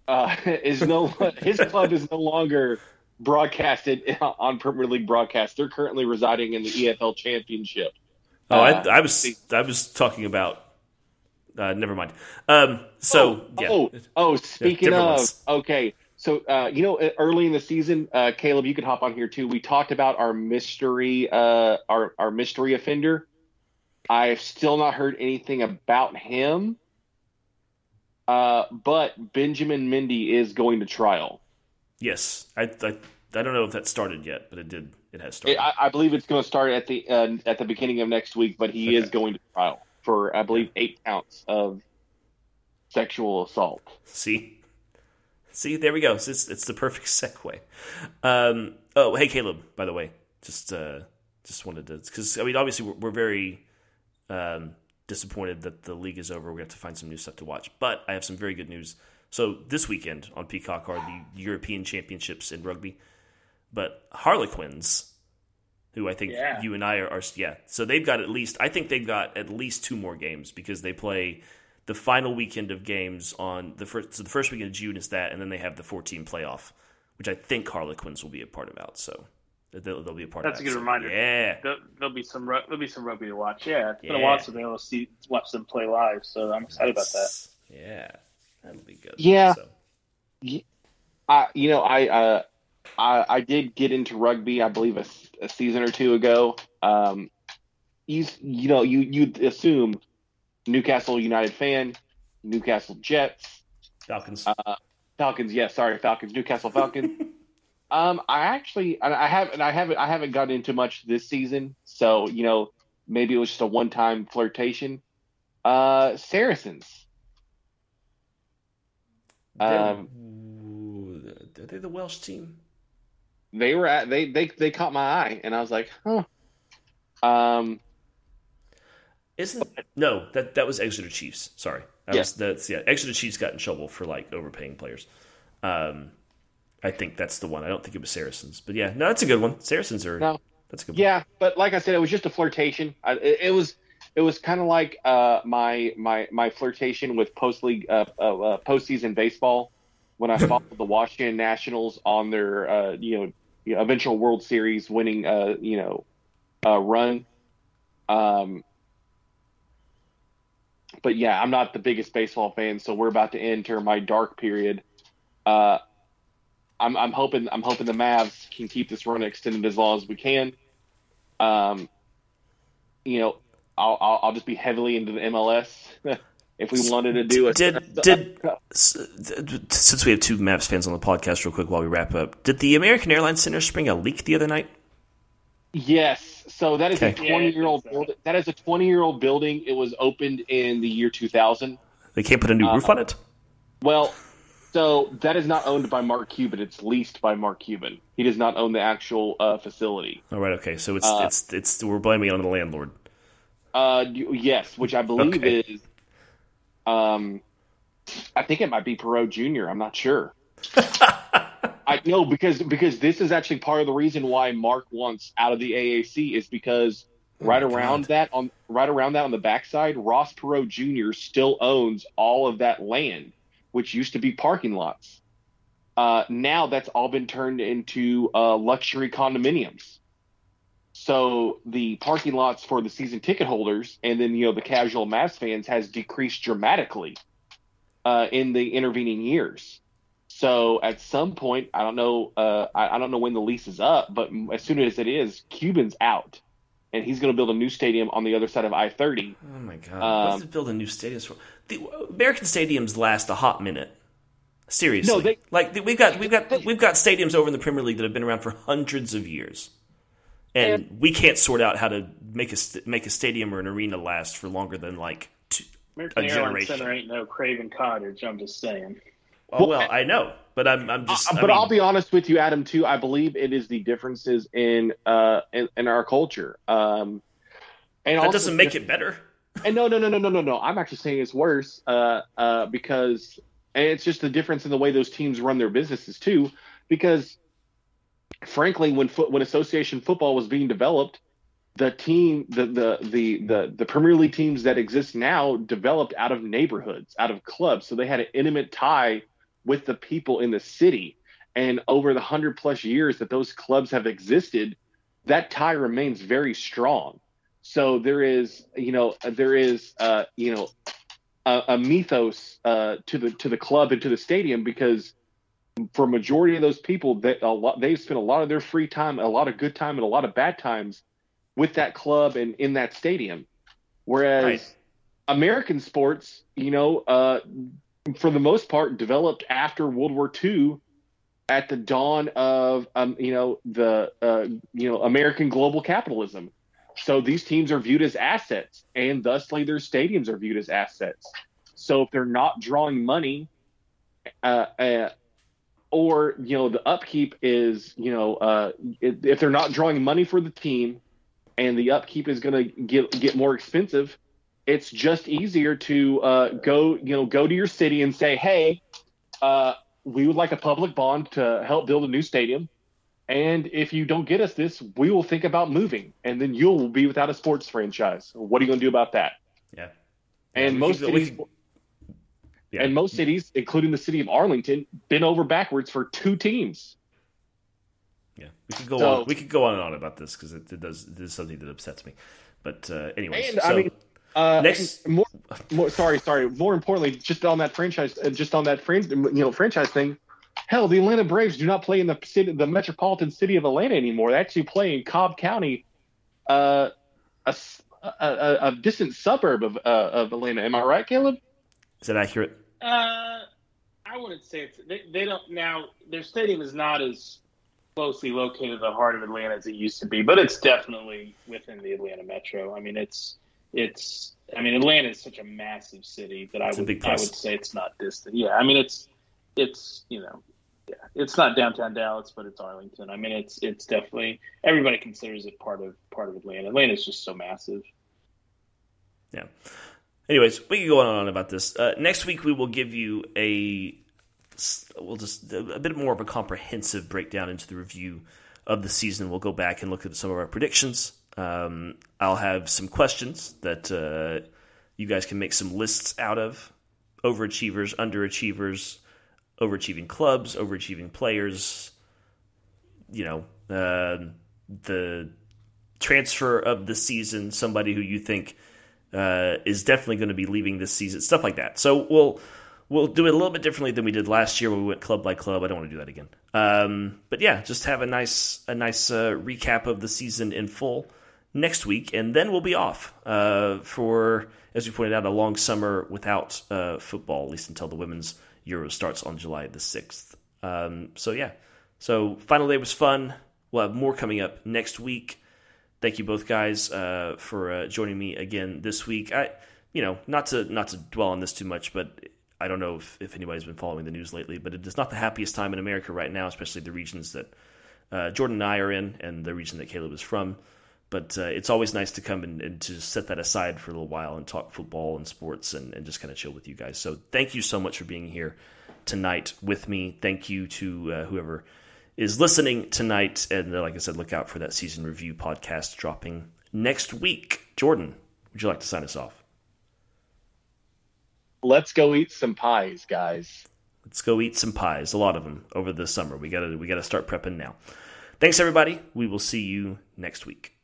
uh, [laughs] is no his club is no longer broadcasted [laughs] on Premier League broadcast. They're currently residing in the EFL Championship.
Oh, uh, I, I, was I was talking about. Uh, never mind. Um, so
oh,
yeah.
oh, oh, speaking yeah, of, ones. okay. So uh, you know, early in the season, uh, Caleb, you could hop on here too. We talked about our mystery, uh, our our mystery offender. I've still not heard anything about him. Uh, but Benjamin Mendy is going to trial.
Yes, I, I, I don't know if that started yet, but it did. It has started.
I, I believe it's going to start at the uh, at the beginning of next week, but he okay. is going to trial for I believe eight counts of sexual assault.
See, see, there we go. It's it's the perfect [laughs] segue. Um, oh, hey Caleb, by the way, just uh, just wanted to because I mean obviously we're, we're very um, disappointed that the league is over. We have to find some new stuff to watch. But I have some very good news. So this weekend on Peacock are the European Championships in rugby. But Harlequins, who I think yeah. you and I are, are, yeah. So they've got at least I think they've got at least two more games because they play the final weekend of games on the first. So the first weekend of June is that, and then they have the 14 playoff, which I think Harlequins will be a part of out. So They'll, they'll be a part
That's
of
that. That's a good reminder.
Yeah,
there'll, there'll, be some there'll be some rugby to watch. Yeah, it's been yeah. a while since I've been able to see watch them play live, so I'm excited about that.
Yeah, that'll be good.
Yeah, so. I you know I uh I I did get into rugby I believe a, a season or two ago. Um, you you know you you'd assume Newcastle United fan, Newcastle Jets,
Falcons.
Uh, Falcons, yes, yeah, sorry, Falcons, Newcastle Falcons. [laughs] Um, I actually, I haven't, I haven't, I haven't gotten into much this season. So you know, maybe it was just a one-time flirtation. Uh, Saracens.
Um, are they the Welsh team?
They were at they they they caught my eye, and I was like, huh. Um,
isn't no that that was Exeter Chiefs. Sorry, that yeah. was that's yeah. Exeter Chiefs got in trouble for like overpaying players. Um, I think that's the one. I don't think it was Saracens, but yeah, no, that's a good one. Saracens are no, that's a good.
Yeah, one. but like I said, it was just a flirtation. I, it, it, was it was kind of like uh, my my my flirtation with post league uh, uh, uh postseason baseball when I [laughs] followed the Washington Nationals on their uh, you know, you know eventual World Series winning uh you know uh, run. Um, but yeah, I'm not the biggest baseball fan, so we're about to enter my dark period. Uh, I'm, I'm hoping I'm hoping the Mavs can keep this run extended as long as we can. Um, you know, I'll, I'll, I'll just be heavily into the MLS [laughs] if we wanted to do it.
Did did since we have two Mavs fans on the podcast, real quick while we wrap up, did the American Airlines Center spring a leak the other night?
Yes. So that is okay. a twenty year old building. That is a twenty year old building. It was opened in the year two thousand.
They can't put a new uh, roof on it.
Well, so that is not owned by Mark Cuban. It's leased by Mark Cuban. He does not own the actual uh, facility.
All right. Okay. So it's uh, it's it's we're blaming it on the landlord.
Uh, yes, which I believe okay. is, um, I think it might be Perot Jr. I'm not sure. [laughs] I know because because this is actually part of the reason why Mark wants out of the AAC is because oh right around God. that on right around that on the backside, Ross Perot Jr. still owns all of that land which used to be parking lots. Uh, now that's all been turned into uh, luxury condominiums. So the parking lots for the season ticket holders and then you know the casual Mavs fans has decreased dramatically uh, in the intervening years. So at some point, I don't know, uh, I, I, don't know when the lease is up, but as soon as it is, Cuban's out, and he's going to build a new stadium on the other side of I thirty.
Oh my god! Um, What's build a new stadium for? the American stadiums last a hot minute. Seriously, no, they, like we've got we've got we've got stadiums over in the Premier League that have been around for hundreds of years, and, and we can't sort out how to make a make a stadium or an arena last for longer than like two,
American a Airlines generation. Center ain't no Craven Cottage. I'm just saying.
Oh, well, well, I know, but I'm, I'm just.
Uh, but I will be honest with you, Adam. Too, I believe it is the differences in uh in, in our culture. Um,
and that also, doesn't make it better
and no, no, no, no, no, no, no. I'm actually saying it's worse uh, uh, because and it's just the difference in the way those teams run their businesses too. Because frankly, when foot, when association football was being developed, the team, the, the the the the Premier League teams that exist now developed out of neighborhoods, out of clubs, so they had an intimate tie with the people in the city. And over the hundred plus years that those clubs have existed, that tie remains very strong. So there is, you know, there is, uh, you know, a, a mythos uh, to the to the club and to the stadium because for a majority of those people, that a lot they've spent a lot of their free time, a lot of good time, and a lot of bad times with that club and in that stadium. Whereas right. American sports, you know, uh, for the most part, developed after World War II, at the dawn of um, you know the uh, you know American global capitalism. So these teams are viewed as assets, and thusly their stadiums are viewed as assets. So if they're not drawing money, uh, uh, or you know the upkeep is you know uh, if they're not drawing money for the team, and the upkeep is going to get get more expensive, it's just easier to uh, go you know go to your city and say, hey, uh, we would like a public bond to help build a new stadium. And if you don't get us this, we will think about moving, and then you'll be without a sports franchise. What are you going to do about that?
Yeah.
And yeah, most cities, yeah. and most cities, including the city of Arlington, been over backwards for two teams.
Yeah, we could go so, on. We could go on and on about this because it, it, does. It is something that upsets me. But uh, anyways,
and, so, I mean, uh, next, more, more, sorry, sorry. More importantly, just on that franchise, uh, just on that fran- you know franchise thing, Hell, the Atlanta Braves do not play in the city, the metropolitan city of Atlanta anymore. They actually play in Cobb County, uh, a, a, a, distant suburb of uh, of Atlanta. Am I right, Caleb?
Is that accurate?
Uh, I wouldn't say it's. They, they don't now. Their stadium is not as closely located in the heart of Atlanta as it used to be, but it's definitely within the Atlanta metro. I mean, it's it's. I mean, Atlanta is such a massive city that it's I would I would say it's not distant. Yeah, I mean, it's it's you know yeah, it's not downtown Dallas, but it's Arlington. I mean, it's it's definitely everybody considers it part of part of Atlanta. Atlanta is just so massive.
Yeah. Anyways, we can go on and on about this. Uh, next week, we will give you a we'll just a bit more of a comprehensive breakdown into the review of the season. We'll go back and look at some of our predictions. Um, I'll have some questions that uh, you guys can make some lists out of overachievers, underachievers overachieving clubs, overachieving players, you know, uh, the transfer of the season, somebody who you think uh, is definitely going to be leaving this season, stuff like that. So we'll we'll do it a little bit differently than we did last year when we went club by club. I don't want to do that again. Um, but yeah, just have a nice a nice uh, recap of the season in full next week, and then we'll be off uh, for, as we pointed out, a long summer without uh, football, at least until the women's Euro starts on July the 6th. Um, so, yeah. So, final day was fun. We'll have more coming up next week. Thank you both guys uh, for uh, joining me again this week. I, you know, not to not to dwell on this too much, but I don't know if, if anybody's been following the news lately, but it is not the happiest time in America right now, especially the regions that uh, Jordan and I are in and the region that Caleb is from. But uh, it's always nice to come and, and, to set that aside for a little while and talk football and sports and, and just kind of chill with you guys. So thank you so much for being here tonight with me. Thank you to uh, whoever is listening tonight. And uh, like I said, look out for that season review podcast dropping next week. Jordan, would you like to sign us off?
Let's go eat some pies, guys.
Let's go eat some pies. A lot of them over the summer. We gotta we gotta start prepping now. Thanks everybody. We will see you next week.